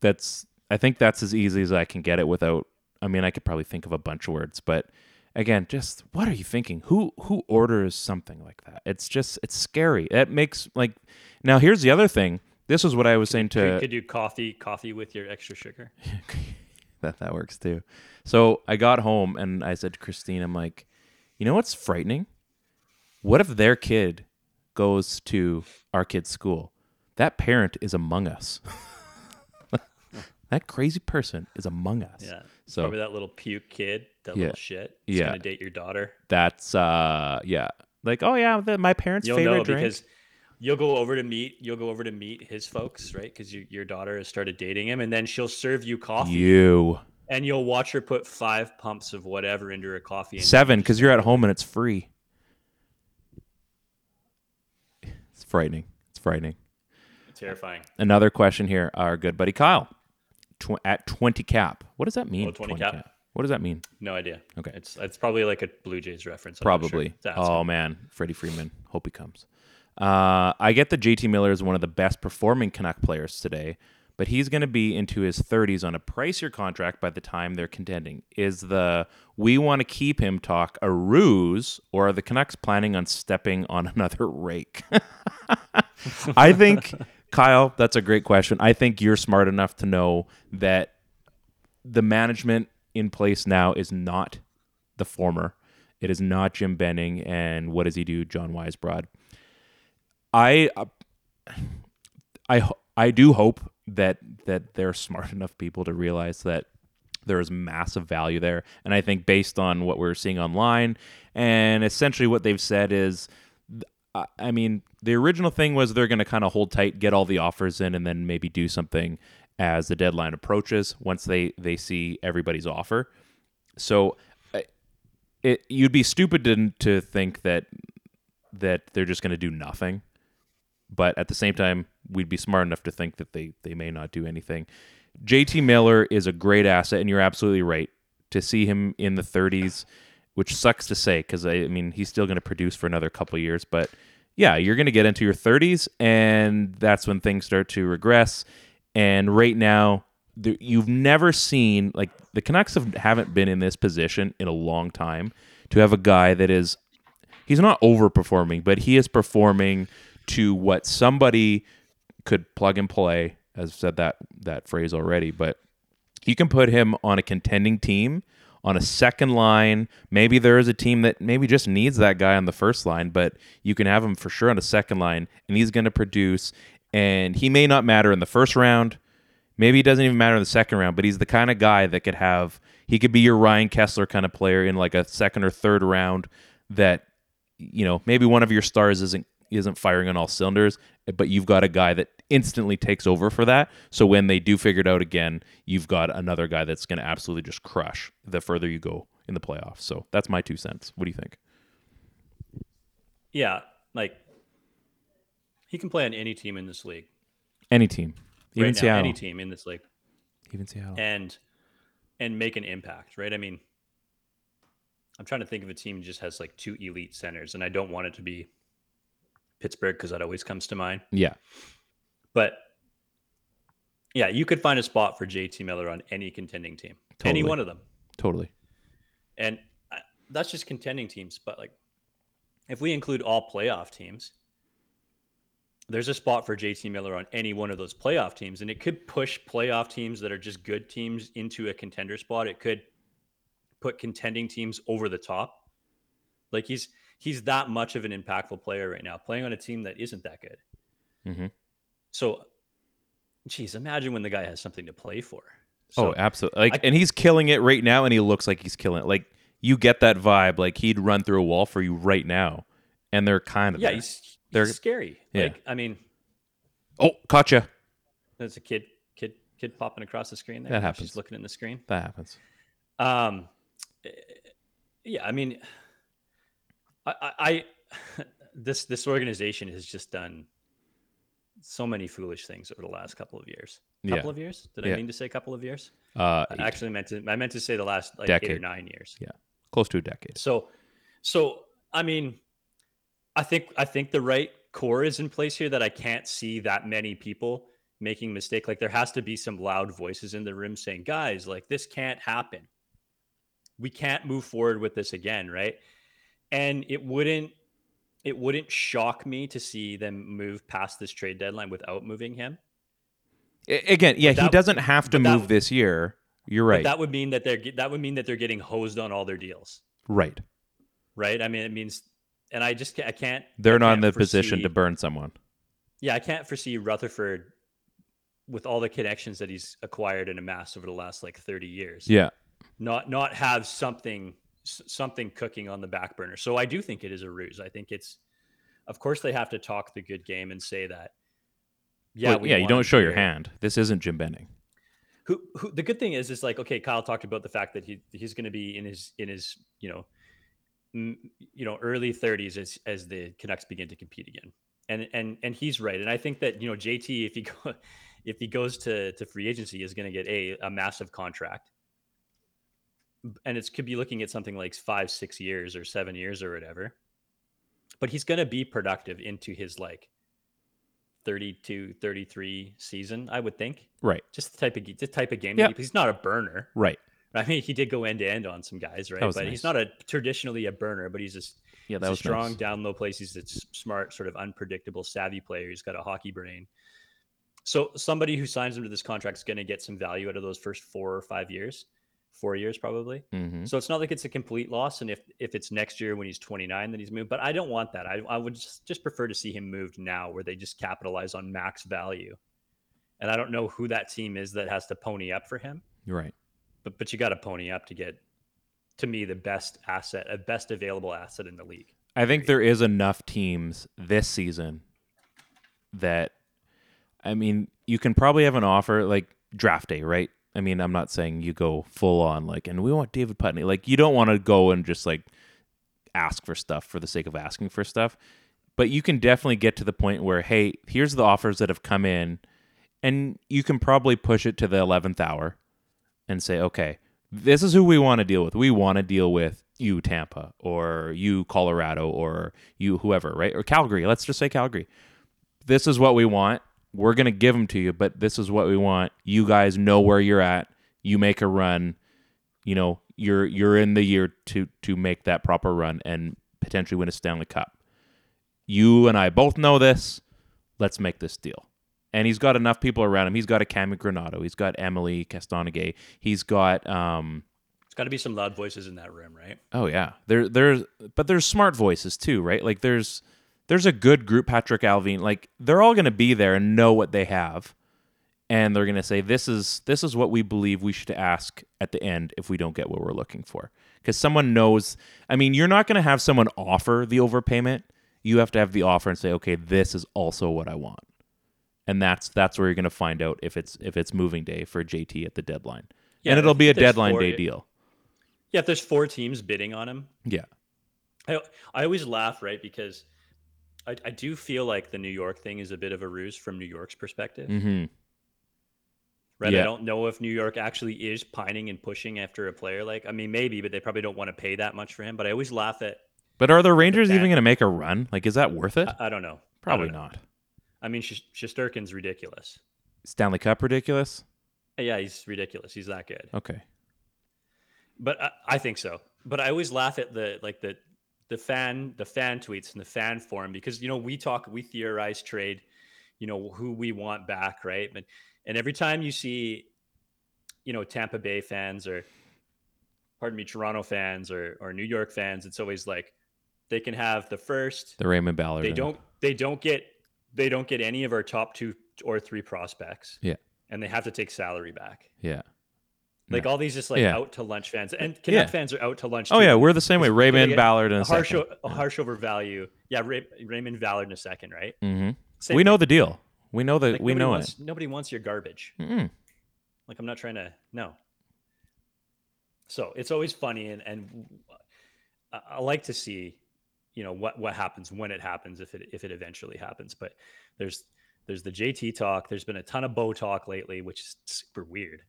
That's I think that's as easy as I can get it without. I mean, I could probably think of a bunch of words, but again, just what are you thinking? Who who orders something like that? It's just it's scary. It makes like now here's the other thing This is what I was saying to Could, could do coffee, coffee with your extra sugar. that that works too. So I got home and I said to Christine, I'm like, you know what's frightening? What if their kid goes to our kid's school? That parent is among us. that crazy person is among us. Yeah. So Probably that little puke kid, that Yeah. little shit. He's Yeah. gonna date your daughter. that's uh yeah. Like, oh yeah, the, my parents' You'll favorite know drink. because you'll go over to meet you'll go over to meet his folks, right? Because you, your daughter has started dating him, and then she'll serve you coffee, you and you'll watch her put five pumps of whatever into her coffee. And seven because you're at home and it's free. It's frightening. It's frightening. Terrifying. Another question here. Our good buddy Kyle Tw- at 20 cap. What does that mean? Oh, 20 cap. What does that mean? No idea. Okay. It's it's probably like a Blue Jays reference. I'm not sure. Probably. Oh man, Freddie Freeman. Hope he comes. Uh, I get that JT Miller is one of the best performing Canuck players today, but he's going to be into his 30s on a pricier contract by the time they're contending. Is the we want to keep him talk a ruse, or are the Canucks planning on stepping on another rake? I think, Kyle, that's a great question. I think you're smart enough to know that the management in place now is not the former. It is not Jim Benning, and what does he do, John Weisbrod? I, I, I do hope that that they're smart enough people to realize that there is massive value there, and I think based on what we're seeing online, and essentially what they've said is, I- mean, the original thing was they're going to kind of hold tight, get all the offers in, and then maybe do something as the deadline approaches once they they see everybody's offer. So it you'd be stupid to to think that that they're just going to do nothing. But at the same time, we'd be smart enough to think that they they may not do anything. JT Miller is a great asset, and you're absolutely right to see him in the 30s, which sucks to say because I, I mean he's still going to produce for another couple years. But yeah, you're going to get into your 30s, and that's when things start to regress. And right now, the, you've never seen like the Canucks have, haven't been in this position in a long time to have a guy that is he's not overperforming, but he is performing to what somebody could plug and play. I've said that that phrase already, but you can put him on a contending team on a second line. Maybe there is a team that maybe just needs that guy on the first line, but you can have him for sure on a second line, and he's going to produce. And he may not matter in the first round. Maybe he doesn't even matter in the second round, but he's the kind of guy that could have. He could be your Ryan Kesler kind of player in like a second or third round. That you know maybe one of your stars isn't isn't firing on all cylinders, but you've got a guy that instantly takes over for that. So when they do figure it out again, you've got another guy that's going to absolutely just crush the further you go in the playoffs. So that's my two cents. What do you think? Yeah, like he can play on any team in this league. Any team, even right now, Seattle, any team in this league, even Seattle. and and make an impact, right? I mean, I'm trying to think of a team that just has like two elite centers, and I don't want it to be Pittsburgh because that always comes to mind. yeah, But yeah, you could find a spot for JT Miller on any contending team, any one of them. totally. And uh, that's just contending teams. But like, if we include all playoff teams, there's a spot for JT Miller on any one of those playoff teams. And it could push playoff teams that are just good teams into a contender spot. It could put contending teams over the top. Like he's he's that much of an impactful player right now, playing on a team that isn't that good. Mhm. So, geez, imagine when the guy has something to play for. oh, absolutely. Like, I- and he's killing it right now, and he looks like he's killing it. Like you get that vibe. Like he'd run through a wall for you right now, and they're kind of yeah, there. he's, They're- scary. yeah. Like, I mean, oh, caught you. There's a kid, kid, kid popping across the screen there. That She's happens. looking in the screen. That happens. Um, yeah, I mean, I, I, this this organization has just done so many foolish things over the last couple of years. Yeah. Couple of years? Did Yeah. I mean to say couple of years? Uh, I actually meant to. I meant to say the last like eight or nine years. yeah, close to a decade. So, so I mean, I think I think the right core is in place here. That I can't see that many people making mistake. Like there has to be some loud voices in the room saying, "Guys, like this can't happen. We can't move forward with this again, right?" And it wouldn't it wouldn't shock me to see them move past this trade deadline without moving him. Again, yeah, he doesn't have to move this year. You're But right. that would mean that they're that would mean that they're getting hosed on all their deals, right. right? I mean, it means, and I just I can't. They're I not in can't the position to burn someone. Yeah, I can't foresee Rutherford with all the connections that he's acquired and amassed over the last like thirty years. Yeah. not not have something s- something cooking on the back burner. So I do think it is a ruse. I think it's, of course, they have to talk the good game and say that. Yeah, Well, we yeah, you don't show your hand. This isn't Jim Benning. Who, who the good thing is is like okay, Kyle talked about the fact that he he's going to be in his in his you know, m- you know early thirties as as the Canucks begin to compete again, and and and he's right. And I think that you know JT if he go if he goes to to free agency is going to get a a massive contract, and it could be looking at something like five six years or seven years or whatever, but he's going to be productive into his like 32 33 season i would think Right. just the type of the type of game. Yeah. he- He's not a burner. Right. I mean, he did go end to end on some guys, right? But nice. he's not a traditionally a burner, but he's just Yeah, that a was strong nice. down low place. He's a smart, sort of unpredictable, savvy player. He's got a hockey brain. So somebody who signs him to this contract is going to get some value out of those first four or five years, four years probably. hmm So it's not like it's a complete loss. And if if it's next year when he's 29, then he's moved. But I don't want that. I, I would just, just prefer to see him moved now, where they just capitalize on max value. And I don't know who that team is that has to pony up for him right. but but you got to pony up to get to me the best asset, a best available asset in the league. I think there is enough teams this season that I mean, you can probably have an offer like draft day, right? I mean, I'm not saying you go full on like and we want David Putney. Like you don't want to go and just like ask for stuff for the sake of asking for stuff. But you can definitely get to the point where hey, here's the offers that have come in and you can probably push it to the 11th hour and say, okay, this is who we want to deal with. We want to deal with you, Tampa, or you, Colorado, or you, whoever, right? Or Calgary. Let's just say Calgary. This is what we want. We're going to give them to you, but this is what we want. You guys know where you're at. You make a run. You know, you're you're in the year to to make that proper run and potentially win a Stanley Cup. You and I both know this. Let's make this deal. And he's got enough people around him. He's got a Cammi Granato. He's got Emilie Castonguay. He's got um It's got to be some loud voices in that room, right? oh yeah. There there's but there's smart voices too, right? Like there's there's a good group, Patrik Allvin. Like they're all gonna be there and know what they have. And they're gonna say, This is this is what we believe we should ask at the end if we don't get what we're looking for. Because someone knows I mean, you're not gonna have someone offer the overpayment. You have to have the offer and say, Okay, this is also what I want and that's that's where you're going to find out if it's if it's moving day for JT at the deadline. Yeah, and it'll be a deadline four- day deal. Yeah, if there's four teams bidding on him, Yeah. I I always laugh, right? Because I, I do feel like the New York thing is a bit of a ruse from New York's perspective, Mhm. right? I don't know if New York actually is pining and pushing after a player like. I mean, maybe, but they probably don't want to pay that much for him. But I always laugh at. But are the Rangers even going to make a run? Like is that worth it? I, I don't know. I Probably don't know. not. I mean, Sh- ridiculous. Stanley Cup ridiculous? Yeah, he's ridiculous. He's that good. Okay. But I, I think so. But I always laugh at the like the the fan the fan tweets and the fan forum because you know we talk we theorize trade, you know who we want back, right? But and every time you see, you know Tampa Bay fans or, pardon me, Toronto fans or or New York fans, it's always like they can have the first. The Raymond Ballard. They don't. They don't get. They don't get any of our top two or three prospects. Yeah. And they have to take salary back. Yeah. Like all these just like Yeah. out to lunch fans and Canuck Yeah. fans are out to lunch. Oh too. yeah, we're the same way. Raymond Ballard and harsh, second. o- a harsh overvalue. Yeah, Ray, Raymond Ballard in a second, right? Mm-hmm. We know the deal. We know that Like, we know wants, it. Nobody wants your garbage. Mm-mm. Like I'm not trying to no. So it's always funny, and and I, I like to see, you know, what what happens when it happens, if it if it eventually happens. But there's there's the JT talk. There's been a ton of Bo talk lately, which is super weird.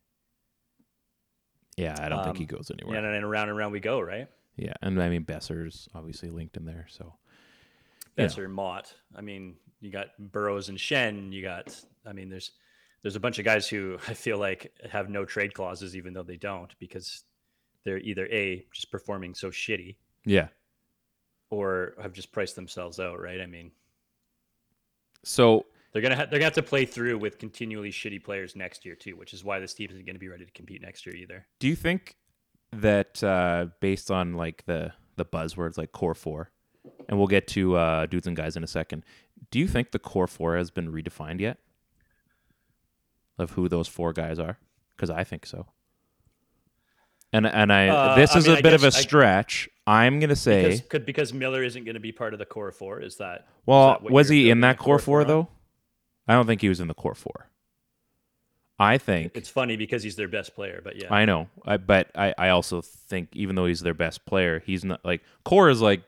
Yeah, I don't think he Um, goes Yeah, anywhere. and then around and around we go, right? Yeah, and I mean Boeser's obviously linked in there, so Yeah. Besser, Motte. I mean, you got Burroughs and Schenn. You got, I mean, there's there's a bunch of guys who I feel like have no trade clauses, even though they don't, because they're either a just performing so shitty, yeah. or have just priced themselves out, right? I mean, So they're gonna ha- they're gonna have to play through with continually shitty players next year too, which is why this team isn't going to be ready to compete next year either. Do you think that uh, based on like the the buzzwords like core four, and we'll get to uh, dudes and guys in a second. Do you think the core four has been redefined yet? Of who those four guys are? Because I think so. And and I Uh, this I is mean, a I bit of a guess I- stretch. I'm gonna say. Because, could, because Miller isn't going to be part of the core four. Is that well, that was he in that the core four on? though? I don't think he was in the core four. I think It's funny because he's their best player, but yeah, I know, I, but I, I also think even though he's their best player, he's not like core is like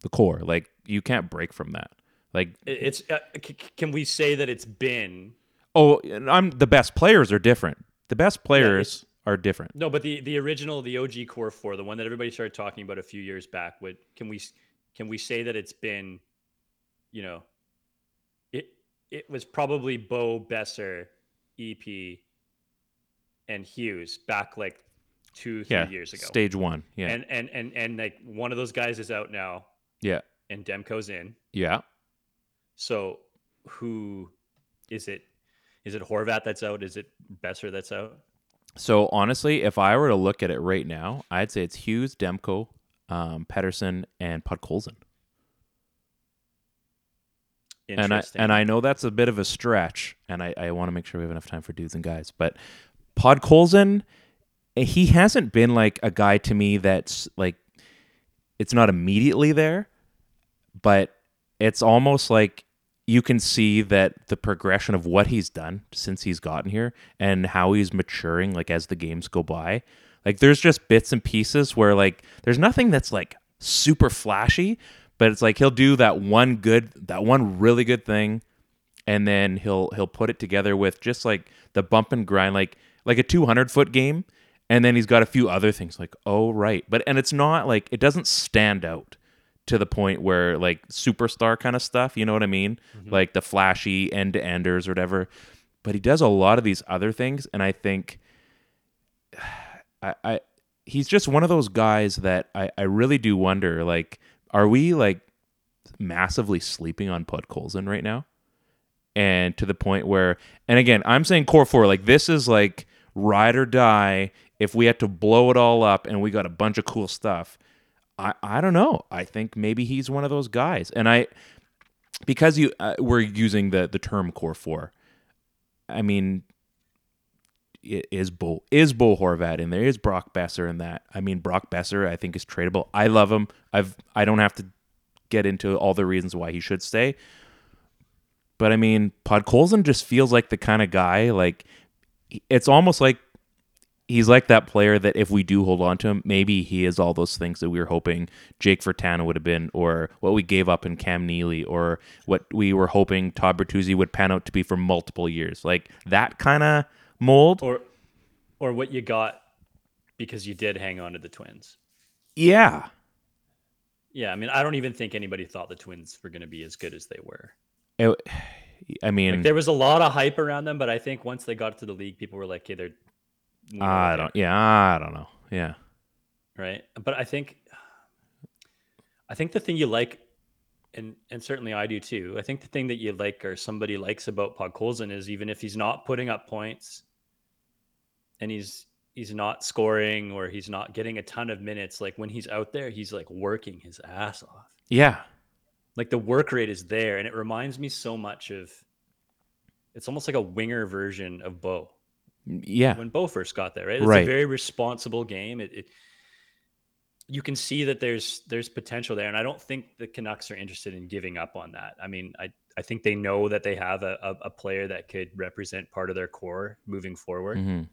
the core. Like you can't break from that. Like it's. Uh, c- can we say that it's been? oh, and I'm the best players are different. The best players are different. No, but the the original, the OG core four, the one that everybody started talking about a few years back. Would can we can we say that it's been, you know, it was probably Bo Boeser, EP, and Hughes back like two three Yeah, years ago. stage one. Yeah, And and and and like one of those guys is out now, yeah, and Demko's in. yeah. So who is it? Is it Horvat that's out? Is it Boeser that's out? So honestly, if I were to look at it right now, I'd say it's Hughes, Demko, um, Pettersson, and Podkolzin. And I and I know that's a bit of a stretch, and I, I want to make sure we have enough time for dudes and guys. But Podkolzin, eh, he hasn't been like a guy to me that's like it's not immediately there, but it's almost like you can see that the progression of what he's done since he's gotten here and how he's maturing like as the games go by. Like there's just bits and pieces where like there's nothing that's like super flashy, but it's like he'll do that one good that one really good thing and then he'll he'll put it together with just like the bump and grind like like a 200 foot game and then he's got a few other things like oh right. But and it's not like it doesn't stand out to the point where like superstar kind of stuff you know what i mean? Mm-hmm. Like the flashy end to enders or whatever. But he does a lot of these other things and i think I, I he's just one of those guys that I, I really do wonder like are we like massively sleeping on Podkolzin right now? And to the point where and again i'm saying core four like this is like ride or die. If we had to blow it all up and we got a bunch of cool stuff i i don't know. I think maybe he's one of those guys. And i because you uh, we're using the the term core four i mean is Bo is Bo Horvat in there? Is Brock Boeser in that? I mean, Brock Boeser I think is tradable. I love him. I've I don't have to get into all the reasons why he should stay. But I mean, Podkolzin just feels like the kind of guy like it's almost like he's like that player that if we do hold on to him, maybe he is all those things that we were hoping Jake Virtanen would have been, or what we gave up in Cam Neely, or what we were hoping Todd Bertuzzi would pan out to be for multiple years. Like that kind of mold. or or what you got because you did hang on to the twins. Yeah. Yeah, I mean, I don't even think anybody thought the twins were going to be as good as they were. It- I mean, Like, there was a lot of hype around them, but I think once they got to the league, people were like, "Okay, they're." I don't. Yeah, I don't know. Yeah. right but i think i think the thing you like and and certainly i do too i think the thing that you like or somebody likes about podkolzin is even if he's not putting up points and he's he's not scoring or he's not getting a ton of minutes like when he's out there he's like working his ass off Yeah. like the work rate is there and it reminds me so much of it's almost like a winger version of bo Yeah. when Bo first got there, right? It's Right. a very responsible game. It, it you can see that there's there's potential there, and I don't think the Canucks are interested in giving up on that. I mean, I I think they know that they have a, a, a player that could represent part of their core moving forward, Mhm.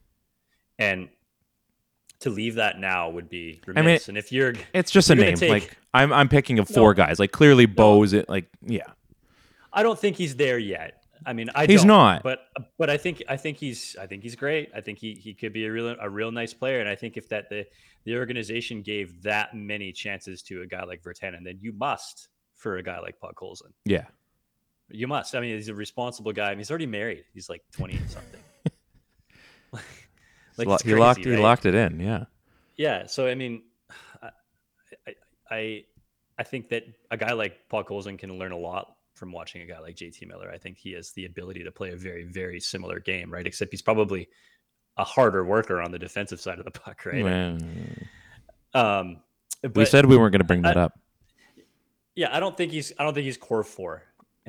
and to leave that now would be I mean, and if you're It's just a you're gonna name. take- like I'm, I'm picking of four No. guys. Like clearly, Bo's it. Like yeah. I don't think he's there yet. I mean, I He's don't, not. but but I think I think he's I think he's great. I think he he could be a real a real nice player, and I think if that the the organization gave that many chances to a guy like Virtanen, then you must for a guy like Podkolzin. Yeah. You must. I mean, he's a responsible guy. I mean, he's already married. He's like twenty something. like Lo- it's he locked. crazy, He locked it in. Yeah. Yeah. So I mean, I, I, I, I think that a guy like Podkolzin can learn a lot from watching a guy like JT Miller. I think he has the ability to play a very, very similar game, right? Except he's probably a harder worker on the defensive side of the puck, right? Well, Um, we said we weren't going to bring that I- up. yeah, I don't think he's I don't think he's core four.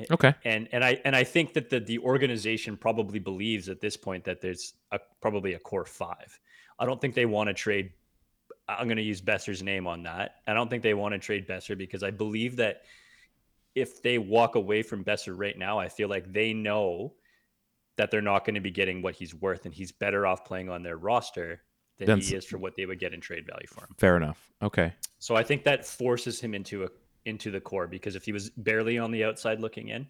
Okay. And and I and I think that the the organization probably believes at this point that there's a, probably a core five. I don't think they want to trade. I'm going to use Boeser's name on that. I don't think they want to trade Besser because I believe that if they walk away from Boeser right now, I feel like they know that they're not going to be getting what he's worth, and he's better off playing on their roster than Then he is for what they would get in trade value for him. Fair enough. Okay. So I think that forces him into a into the core because if he was barely on the outside looking in,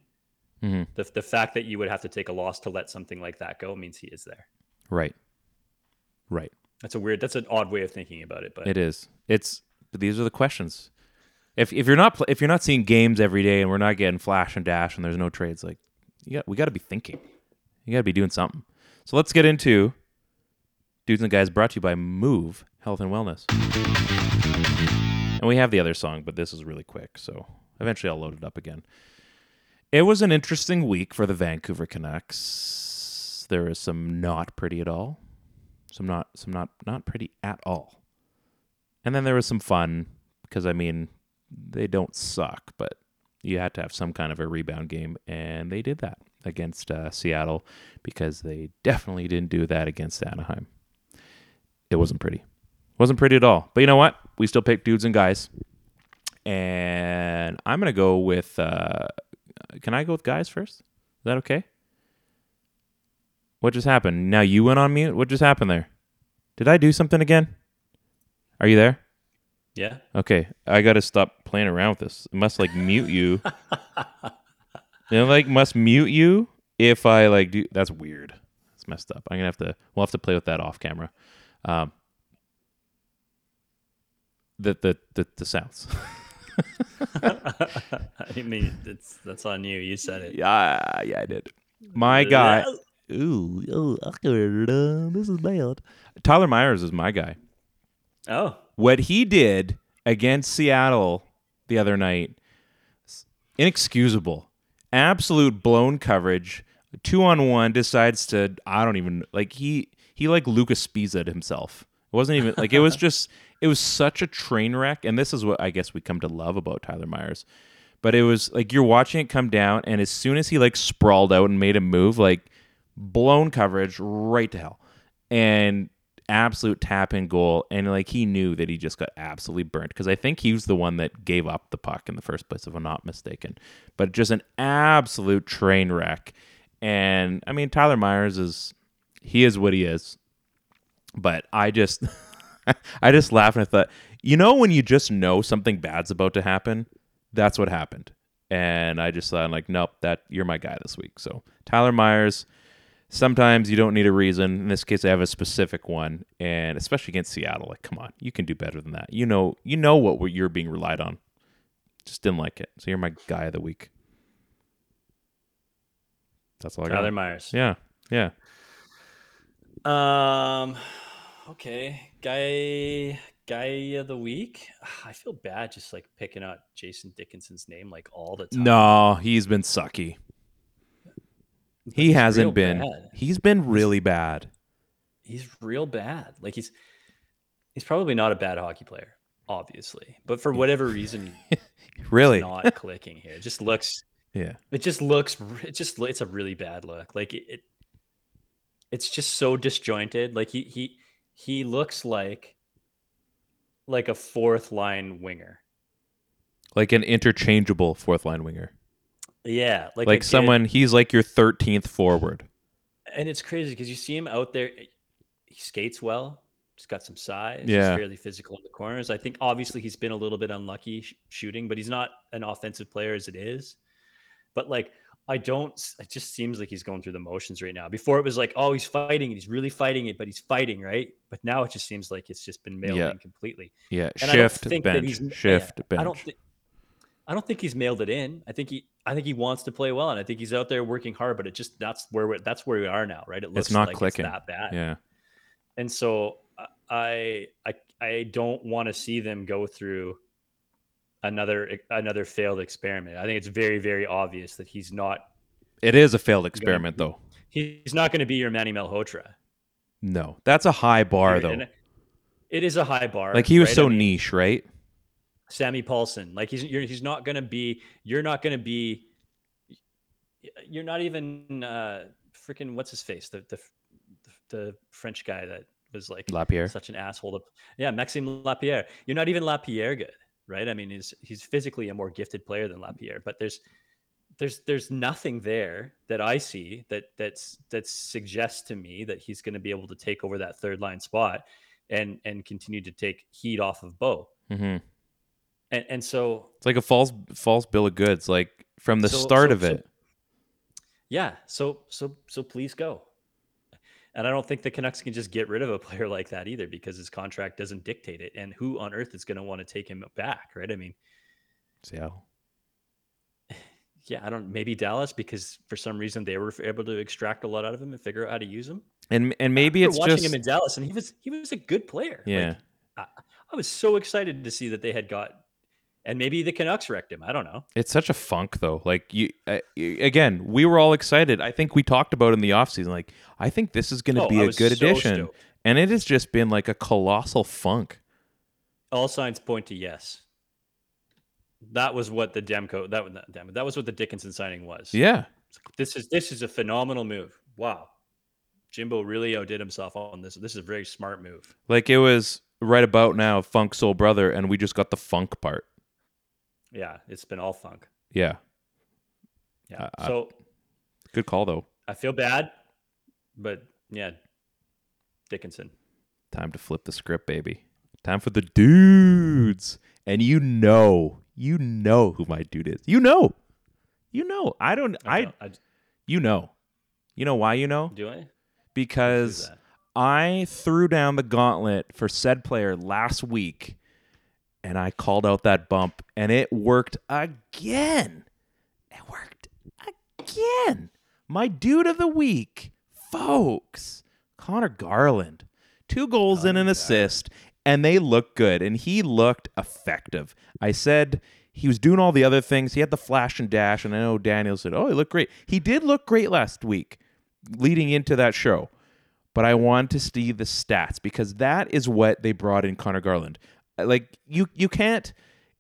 Mhm. the the fact that you would have to take a loss to let something like that go means he is there. Right. Right. That's a weird. That's an odd way of thinking about it, but It is. It's but these are the questions. If if you're not pl- if you're not seeing games every day and we're not getting flash and dash and there's no trades, like you got we got to be thinking. You got to be doing something. So let's get into dudes and guys brought to you by Move Health and Wellness. And we have the other song, but this is really quick, so eventually I'll load it up again. It was an interesting week for the Vancouver Canucks. There is some not pretty at all. Some not some not not pretty at all. And then there was some fun because I mean, they don't suck, but you had to have some kind of a rebound game, and they did that against uh, Seattle because they definitely didn't do that against Anaheim. It wasn't pretty. Wasn't pretty at all. But you know what? We still picked dudes and guys. And I'm going to go with. Uh, can I go with guys first? Is that okay? What just happened? Now you went on mute? What just happened there? Did I do something again? Are you there? Yeah, Okay, I got to stop playing around with this. It must like mute you. it like must mute you if I like do. That's weird. It's messed up. I'm gonna have to. We'll have to play with that off camera. Um, the the the, the sounds. I mean it's that's on you. You said it. yeah, yeah, I did. My guy. Ooh, oh, awkward. This is bad. Tyler Myers is my guy. Oh, what he did against Seattle the other night, inexcusable. Absolute blown coverage. Two on one decides to I don't even like he he like Lucas Spiza himself. It wasn't even like it was just it was such a train wreck. And this is what I guess we come to love about Tyler Myers. But it was like you're watching it come down, and as soon as he like sprawled out and made a move, like blown coverage right to hell. And absolute tap in goal. And like he knew that he just got absolutely burnt because I think he was the one that gave up the puck in the first place, if I'm not mistaken. But just an absolute train wreck. And I mean, Tyler Myers is, he is what he is. But I just, I just laughed and I thought, you know, when you just know something bad's about to happen, that's what happened. And I just thought, like, nope, that you're my guy this week. So Tyler Myers, sometimes you don't need a reason. In this case, I have a specific one, and especially against Seattle, like, come on, you can do better than that. You know, you know what you're being relied on. Just didn't like it. So you're my guy of the week. That's all I got. Tyler Myers. Yeah, yeah. Um. Okay, guy guy of the week. I feel bad just like picking out Jason Dickinson's name like all the time. No, he's been sucky. He he's hasn't been. bad. He's been really bad. he's real bad. Like he's he's probably not a bad hockey player, obviously, but for whatever reason, Really? not clicking here. It just looks. Yeah. It just looks. It just. It's a really bad look. Like it. it it's just so disjointed. Like he he he looks like like a fourth line winger. Like an interchangeable fourth line winger. Yeah, like Like, someone, he's like your 13th forward. and it's crazy because you see him out there. He skates well. He's got some size. Yeah. He's fairly physical in the corners. I think obviously he's been a little bit unlucky sh- shooting, but he's not an offensive player as it is. But like, I don't. It just seems like he's going through the motions right now. Before it was like, oh, he's fighting and he's really fighting it, but he's fighting right. But now it just seems like it's just been mailed Yeah. in completely. Yeah. And Shift, bench. Shift, bench. I don't think. I don't think he's mailed it in. I think he. I think he wants to play well, and I think he's out there working hard. But it just that's where we're, that's where we are now, right? It looks it's not like clicking. It's that bad. Yeah. And so uh, I I I don't want to see them go through another another failed experiment. I think it's very very obvious that he's not It is a failed experiment, though. he's not going to be your Manny Malhotra. No, that's a high bar, though. And It is a high bar. Like he was right? so I mean, niche, right? Sammy Pahlsson. Like he's you're, he's not going to be. You're not going to be. You're not even uh freaking what's his face the the the French guy that was like Lapierre. such an asshole. To, yeah, Maxime Lapierre. You're not even Lapierre good, right? I mean, he's he's physically a more gifted player than Lapierre, but there's there's there's nothing there that I see that that's that suggests to me that he's going to be able to take over that third line spot and and continue to take heat off of Bo. hmm And and so It's like a false false bill of goods, like from the So- start so- of so- it. yeah, so so so please go. And I don't think the Canucks can just get rid of a player like that either because his contract doesn't dictate it. And who on earth is going to want to take him back, right? I mean, Seattle. yeah, I don't. Maybe Dallas because for some reason they were able to extract a lot out of him and figure out how to use him. And and maybe it's watching just him in Dallas, and he was he was a good player. Like, yeah. I, I was so excited to see that they had got, and maybe the Canucks wrecked him. I don't know. It's such a funk though. Like you uh, again, we were all excited. I think we talked about in the offseason like I think this is going to Oh, be I a good so addition. stoked. And it has just been like a colossal funk. All signs point to yes. That was what the Demko that was not Dem- that was what the Dickinson signing was. Yeah. This is this is a phenomenal move. Wow. Jimbo really outdid himself on this. This is a very smart move. Like it was right about now Funk Soul Brother and we just got the funk part. Yeah, it's been all funk. Yeah. Yeah. I- I- so Good call though. I feel bad, but yeah, Dickinson. Time to flip the script, baby. Time for the dudes. And you know, you know who my dude is. You know. You know. I don't I, don't- I you know. You know why you know? do I. Because? I threw down the gauntlet for said player last week and I called out that bump and it worked again. It worked again. My dude of the week, folks, Conor Garland. Two goals and an assist, and they look good, and he looked effective. I said he was doing all the other things. He had the flash and dash, and I know Daniel said, Oh, he looked great. He did look great last week leading into that show. But I want to see the stats because that is what they brought in Conor Garland. Like you you can't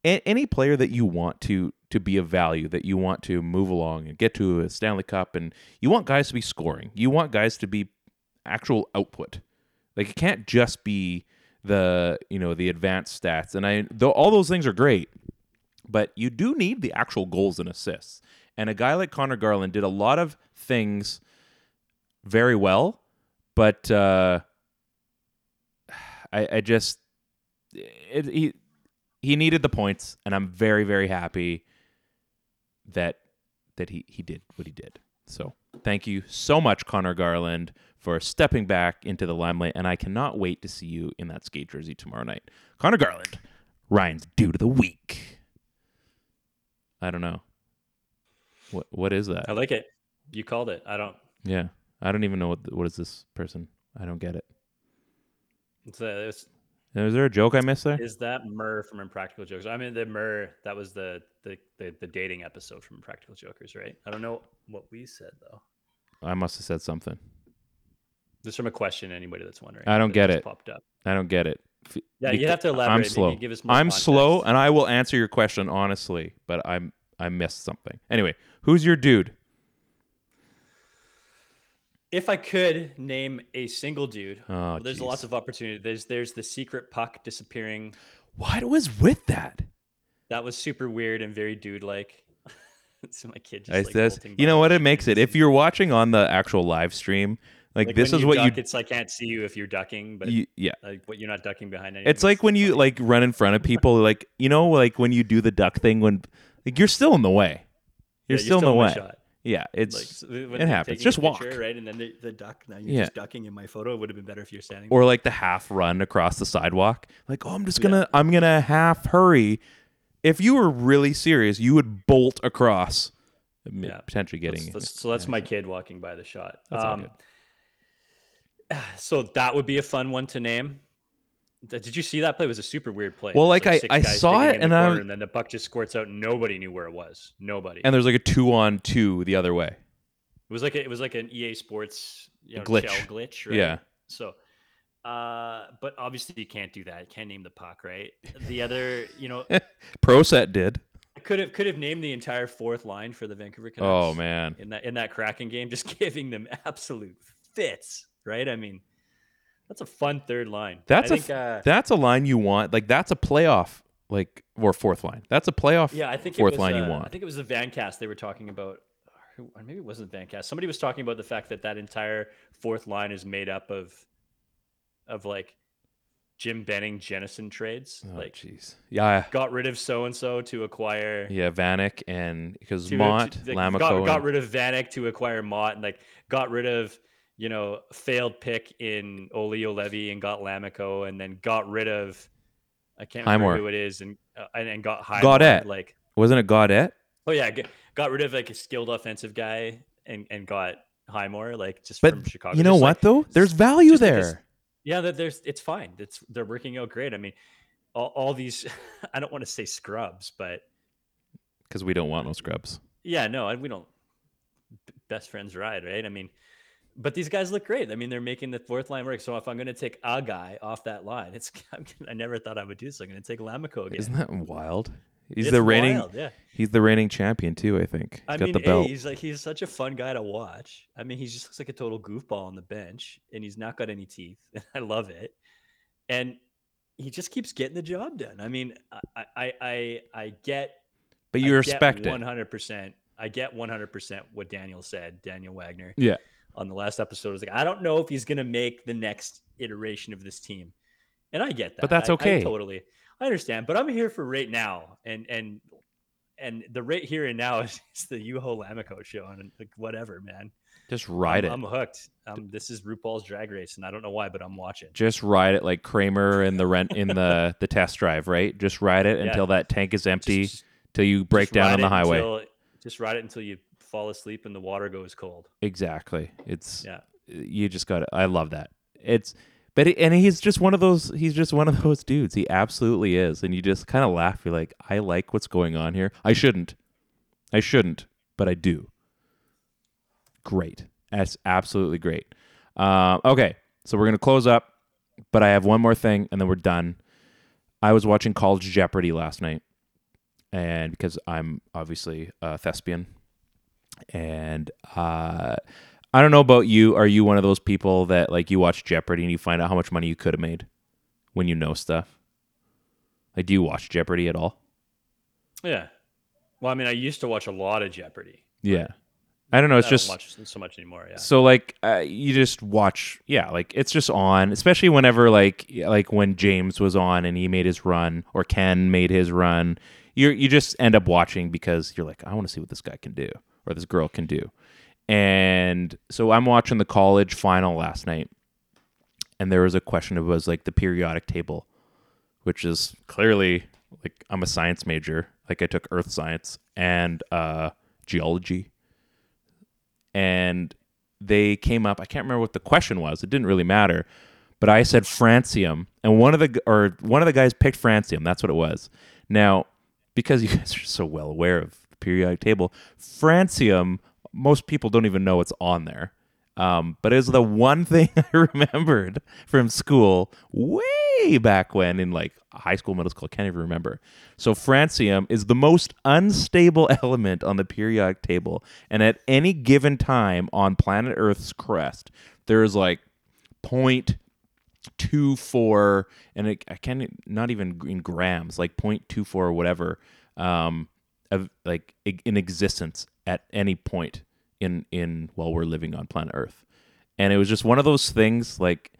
any player that you want to to be of value that you want to move along and get to a Stanley Cup and you want guys to be scoring. You want guys to be actual output. Like it can't just be the, you know, the advanced stats. And I though all those things are great, but you do need the actual goals and assists. And a guy like Conor Garland did a lot of things very well, but uh, I, I just it, he he needed the points, and I'm very very happy that that he he did what he did. So thank you so much, Conor Garland, for stepping back into the limelight, and I cannot wait to see you in that skate jersey tomorrow night. Conor Garland, Ryan's dude of the week. I don't know. What what is that? I like it. You called it. I don't. Yeah, I don't even know what what is this person. I don't get it. It's, uh, it's, Is there a joke I missed there? is that Murr from Impractical Jokers? I mean, the Murr that was the, the the the dating episode from Impractical Jokers, right? I don't know what we said though. I must have said something. This is from a question. Anybody that's wondering. I don't get it. Popped up. I don't get it. Yeah, you have to elaborate. I'm slow. Give us more I'm slow, and I will answer your question honestly, but I'm I missed something. Anyway, who's your dude? If I could name a single dude, Oh, there's jeez. lots of opportunity. There's there's the secret puck disappearing. What was with that? That was super weird and very dude like. so my kid just I like says, you know what it makes it. If you're watching on the actual live stream, like, Like, this is what duck, you, It's I can't see you if you're ducking, but you yeah. like what you're not ducking behind anything. It's like when you like run in front of people, like you know, like when you do the duck thing when like you're still in the way. You're Yeah, still in the way. shot. Yeah, it's Like it happens. Just walk. picture, right? And then the, the duck. Now you're Yeah. just ducking in my photo. It would have been better if you're standing. or like the half run across the sidewalk. Like, oh, I'm just gonna, I'm gonna half hurry. If you were really serious, you would bolt across, Yeah. potentially getting. That's- that's- so that's my kid walking by the shot. Um, so that would be a fun one to name. Did you see that play? It was a super weird play. Well, There's, like, I- I saw it and I'm- and then the puck just squirts out. and Nobody knew where it was. Nobody. And there's like a two on two the other way. It was like a, it was like an EA Sports you know, glitch. shell glitch, right? Yeah. So, uh, but obviously you can't do that. You can't name the puck, right? The other, you know, Pro set did. could have could have named the entire fourth line for the Vancouver Canucks. Oh man. in that in that Kraken game, just giving them absolute fits, right? I mean, that's a fun third line. That's I a think, uh, that's a line you want. Like that's a playoff like or fourth line. That's a playoff yeah. I think fourth was, line uh, you want. I think it was the Vancast they were talking about. Or maybe it wasn't Vancast. Somebody was talking about the fact that that entire fourth line is made up of of like Jim Benning Jennison trades. oh like jeez. Yeah. got rid of so and so to acquire Yeah, Vanek and because Motte, to- like, Lammikko, got, got rid of Vanek to acquire Motte, and like got rid of you know failed pick in Olli Juolevi and got Lammikko, and then got rid of I can't remember Highmore. who it is, and uh, and, and got Highmore, Gaudette. Like wasn't it Gaudette? oh yeah, g- got rid of like a skilled offensive guy and and got Highmore like just But from Chicago. you know Just, what like, though? There's value just like this- there. yeah, that there's it's fine. It's they're working out great. I mean, all, all these I don't want to say scrubs, but Because we don't want no scrubs. Yeah, no, we don't best friends ride, right? I mean, but these guys look great. I mean, they're making the fourth line work. So if I'm going to take a guy off that line, it's I'm, I never thought I would do this. I'm going to take Lammikko again. Isn't that wild? He's It's the reigning wild, yeah. he's the reigning champion too, I think. I Got mean, the A, he's like he's such a fun guy to watch. I mean, he just looks like a total goofball on the bench, and he's not got any teeth. And I love it. And he just keeps getting the job done. I mean, I I I, I get but you I respect it. 100%. I get 100% what Daniel said, Daniel Wagner. Yeah. On the last episode, I was like, I don't know if he's going to make the next iteration of this team. And I get that. But that's I- I okay. totally. I understand. But I'm here for right now. And, and, and the right here and now is, is the Juho Lammikko show. And like, whatever, man. Just ride I'm, it. I'm hooked. Um, this is RuPaul's Drag Race, and I don't know why, but I'm watching. Just ride it like Kramer in the rent in the the test drive, right? Just ride it Yeah. until that tank is empty, Just- till you break down on the highway. until- just ride it until you fall asleep and the water goes cold. Exactly. It's Yeah. you just got I love that. It's but it, and he's just one of those he's just one of those dudes. He absolutely is. And you just kind of laugh. You're like, I like what's going on here. I shouldn't. I shouldn't, but I do. Great. That's absolutely great. Uh, okay, so we're gonna close up, but I have one more thing, and then we're done. I was watching College Jeopardy last night, and because I'm obviously a thespian, and uh, I don't know about you. Are you one of those people that like you watch Jeopardy and you find out how much money you could have made when you know stuff? Like, do you watch Jeopardy at all? Yeah. Well, I mean, I used to watch a lot of Jeopardy. Yeah, I don't know. It's I just don't watch so much anymore. Yeah. So like uh, you just watch, yeah, like it's just on, especially whenever like like when James was on and he made his run or Ken made his run, you you just end up watching because you're like, I want to see what this guy can do or this girl can do. And so I'm watching the college final last night, and there was a question. It was like the periodic table, which is clearly like I'm a science major, like I took earth science and uh, geology and they came up. I can't remember what the question was. It didn't really matter, but I said francium, and one of the or one of the guys picked francium. That's what it was. Now, because you guys are so well aware of periodic table, francium, most people don't even know it's on there. Um, but it was the one thing I remembered from school way back when in like high school, middle school. I can't even remember. So francium is the most unstable element on the periodic table, and at any given time on planet Earth's crest, there is like point two four, and it, I can't not even in grams, like point two four or whatever, um, like in existence at any point in in while we're living on planet Earth, and it was just one of those things like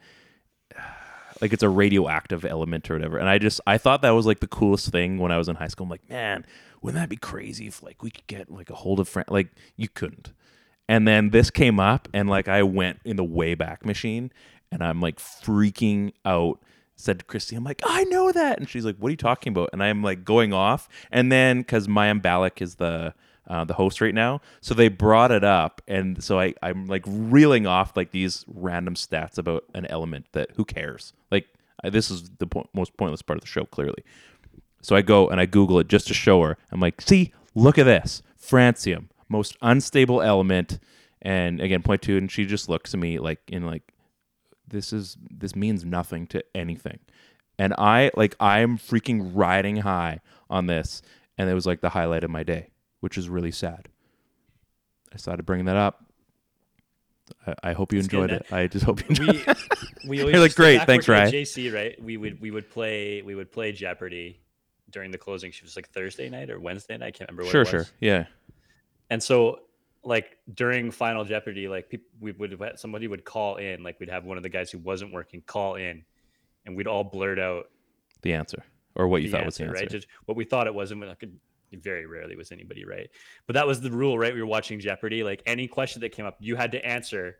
like it's a radioactive element or whatever. And I just I thought that was like the coolest thing when I was in high school. I'm like, man, wouldn't that be crazy if like we could get like a hold of friend like you couldn't. And then this came up and like I went in the Wayback Machine and I'm like freaking out. Said to Christy, I'm like, I know that. And she's like, What are you talking about? And I'm like going off. And then because Mayim Bialik is the uh, the host right now. So they brought it up, and so I I'm like reeling off like these random stats about an element that who cares? Like I, this is the po- most pointless part of the show, clearly. So I go and I Google it just to show her. I'm like, see, look at this. Francium, most unstable element. And again, point two, and she just looks at me like in like, this is this means nothing to anything. And I like I'm freaking riding high on this. And it was like the highlight of my day, which is really sad. I started bringing that up. I, I hope you It's enjoyed it. I just hope you enjoyed we it. we always You're like, "Great, thanks, Ryan." JC, right? We would we would play we would play Jeopardy during the closing. She was like Thursday night or Wednesday night. I can't remember. What Sure, sure. Yeah. And so, like during Final Jeopardy, like people we would have somebody would call in. Like we'd have one of the guys who wasn't working call in, and we'd all blurt out The answer. Or what you thought was the answer, answer. right? Just what we thought it was, and we- like, very rarely was anybody right. But that was the rule, right? We were watching Jeopardy. Like any question that came up, you had to answer,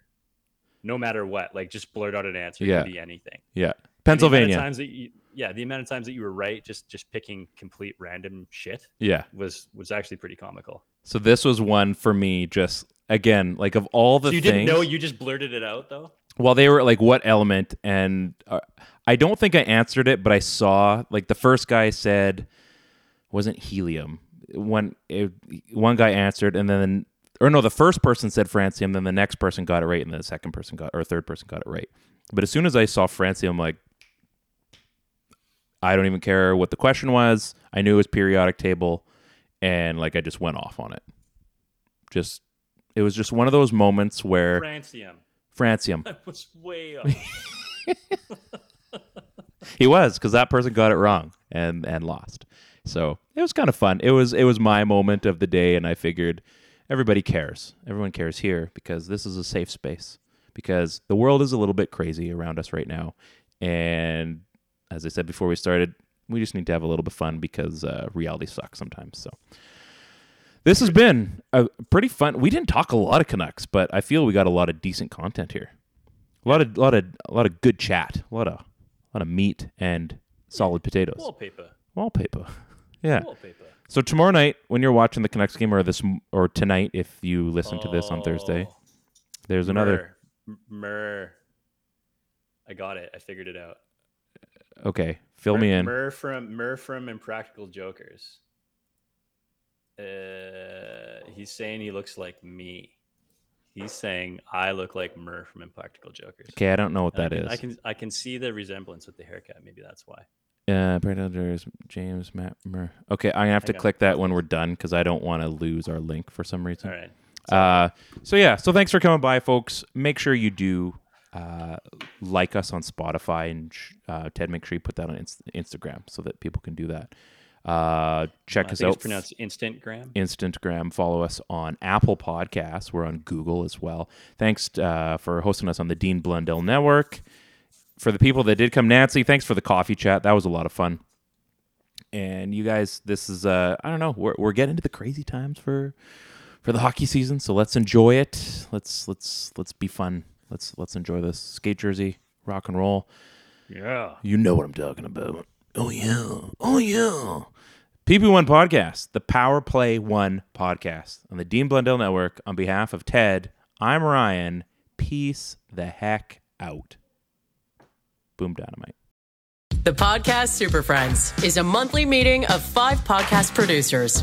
no matter what. Like just blurt out an answer. It Yeah. could be anything. yeah. And the Pennsylvania. times that you, yeah, the amount of times that you were right, just just picking complete random shit Yeah. was was actually pretty comical. So this was one for me. Just again, like of all the so you things. didn't know, you just blurted it out though. well, they were like, "What element?" And uh, I don't think I answered it, but I saw like the first guy said wasn't helium. One it, one guy answered, and then or no, the first person said francium, then the next person got it right, and then the second person got or third person got it right. But as soon as I saw francium, I'm like, I don't even care what the question was. I knew it was periodic table, and like I just went off on it. Just it was just one of those moments where Francium. francium. I was way off. He was because that person got it wrong and and lost. So it was kind of fun. It was it was my moment of the day, and I figured everybody cares. Everyone cares here because this is a safe space. Because the world is a little bit crazy around us right now, and as I said before we started, we just need to have a little bit of fun because uh, reality sucks sometimes. So this has been a pretty fun. We didn't talk a lot of Canucks, but I feel we got a lot of decent content here. A lot of lot of a lot of good chat. A lot of a lot of meat and solid potatoes. Wallpaper. Wallpaper. Yeah. Wallpaper. So tomorrow night, when you're watching the Canucks game, or this or tonight, if you listen to this on Thursday, Oh, there's another. Murr. I got it. I figured it out. Okay, fill me in. Murr from Murr from Impractical Jokers. Uh, he's saying he looks like me. He's saying I look like Murr from Impractical Jokers. Okay, I don't know what And that I is. can, I can I can see the resemblance with the haircut. Maybe that's why. Yeah, Uh, Brandon James Matt Mur. Okay, I'm gonna have to click that when we're done because I don't want to lose our link for some reason. All right. Uh, so yeah, so thanks for coming by, folks. Make sure you do uh, like us on Spotify and uh, Ted, make sure you put that on Inst- Instagram so that people can do that. Uh, check us out. it's pronounced Instantgram. Instantgram. Follow us on Apple Podcasts. We're on Google as well. Thanks uh, for hosting us on the Dean Blundell Network. For the people that did come, Nancy, thanks for the coffee chat. That was a lot of fun. And you guys, this is uh, I don't know, we're we're getting into the crazy times for for the hockey season. So let's enjoy it. Let's let's let's be fun. Let's let's enjoy this skate jersey, rock and roll. Yeah. You know what I'm talking about. Oh yeah. Oh yeah. PP1 Podcast, the Power Play One podcast on the Dean Blundell Network. On behalf of Ted, I'm Ryan. Peace the heck out. Boom dynamite. The Podcast Super Friends is a monthly meeting of five podcast producers.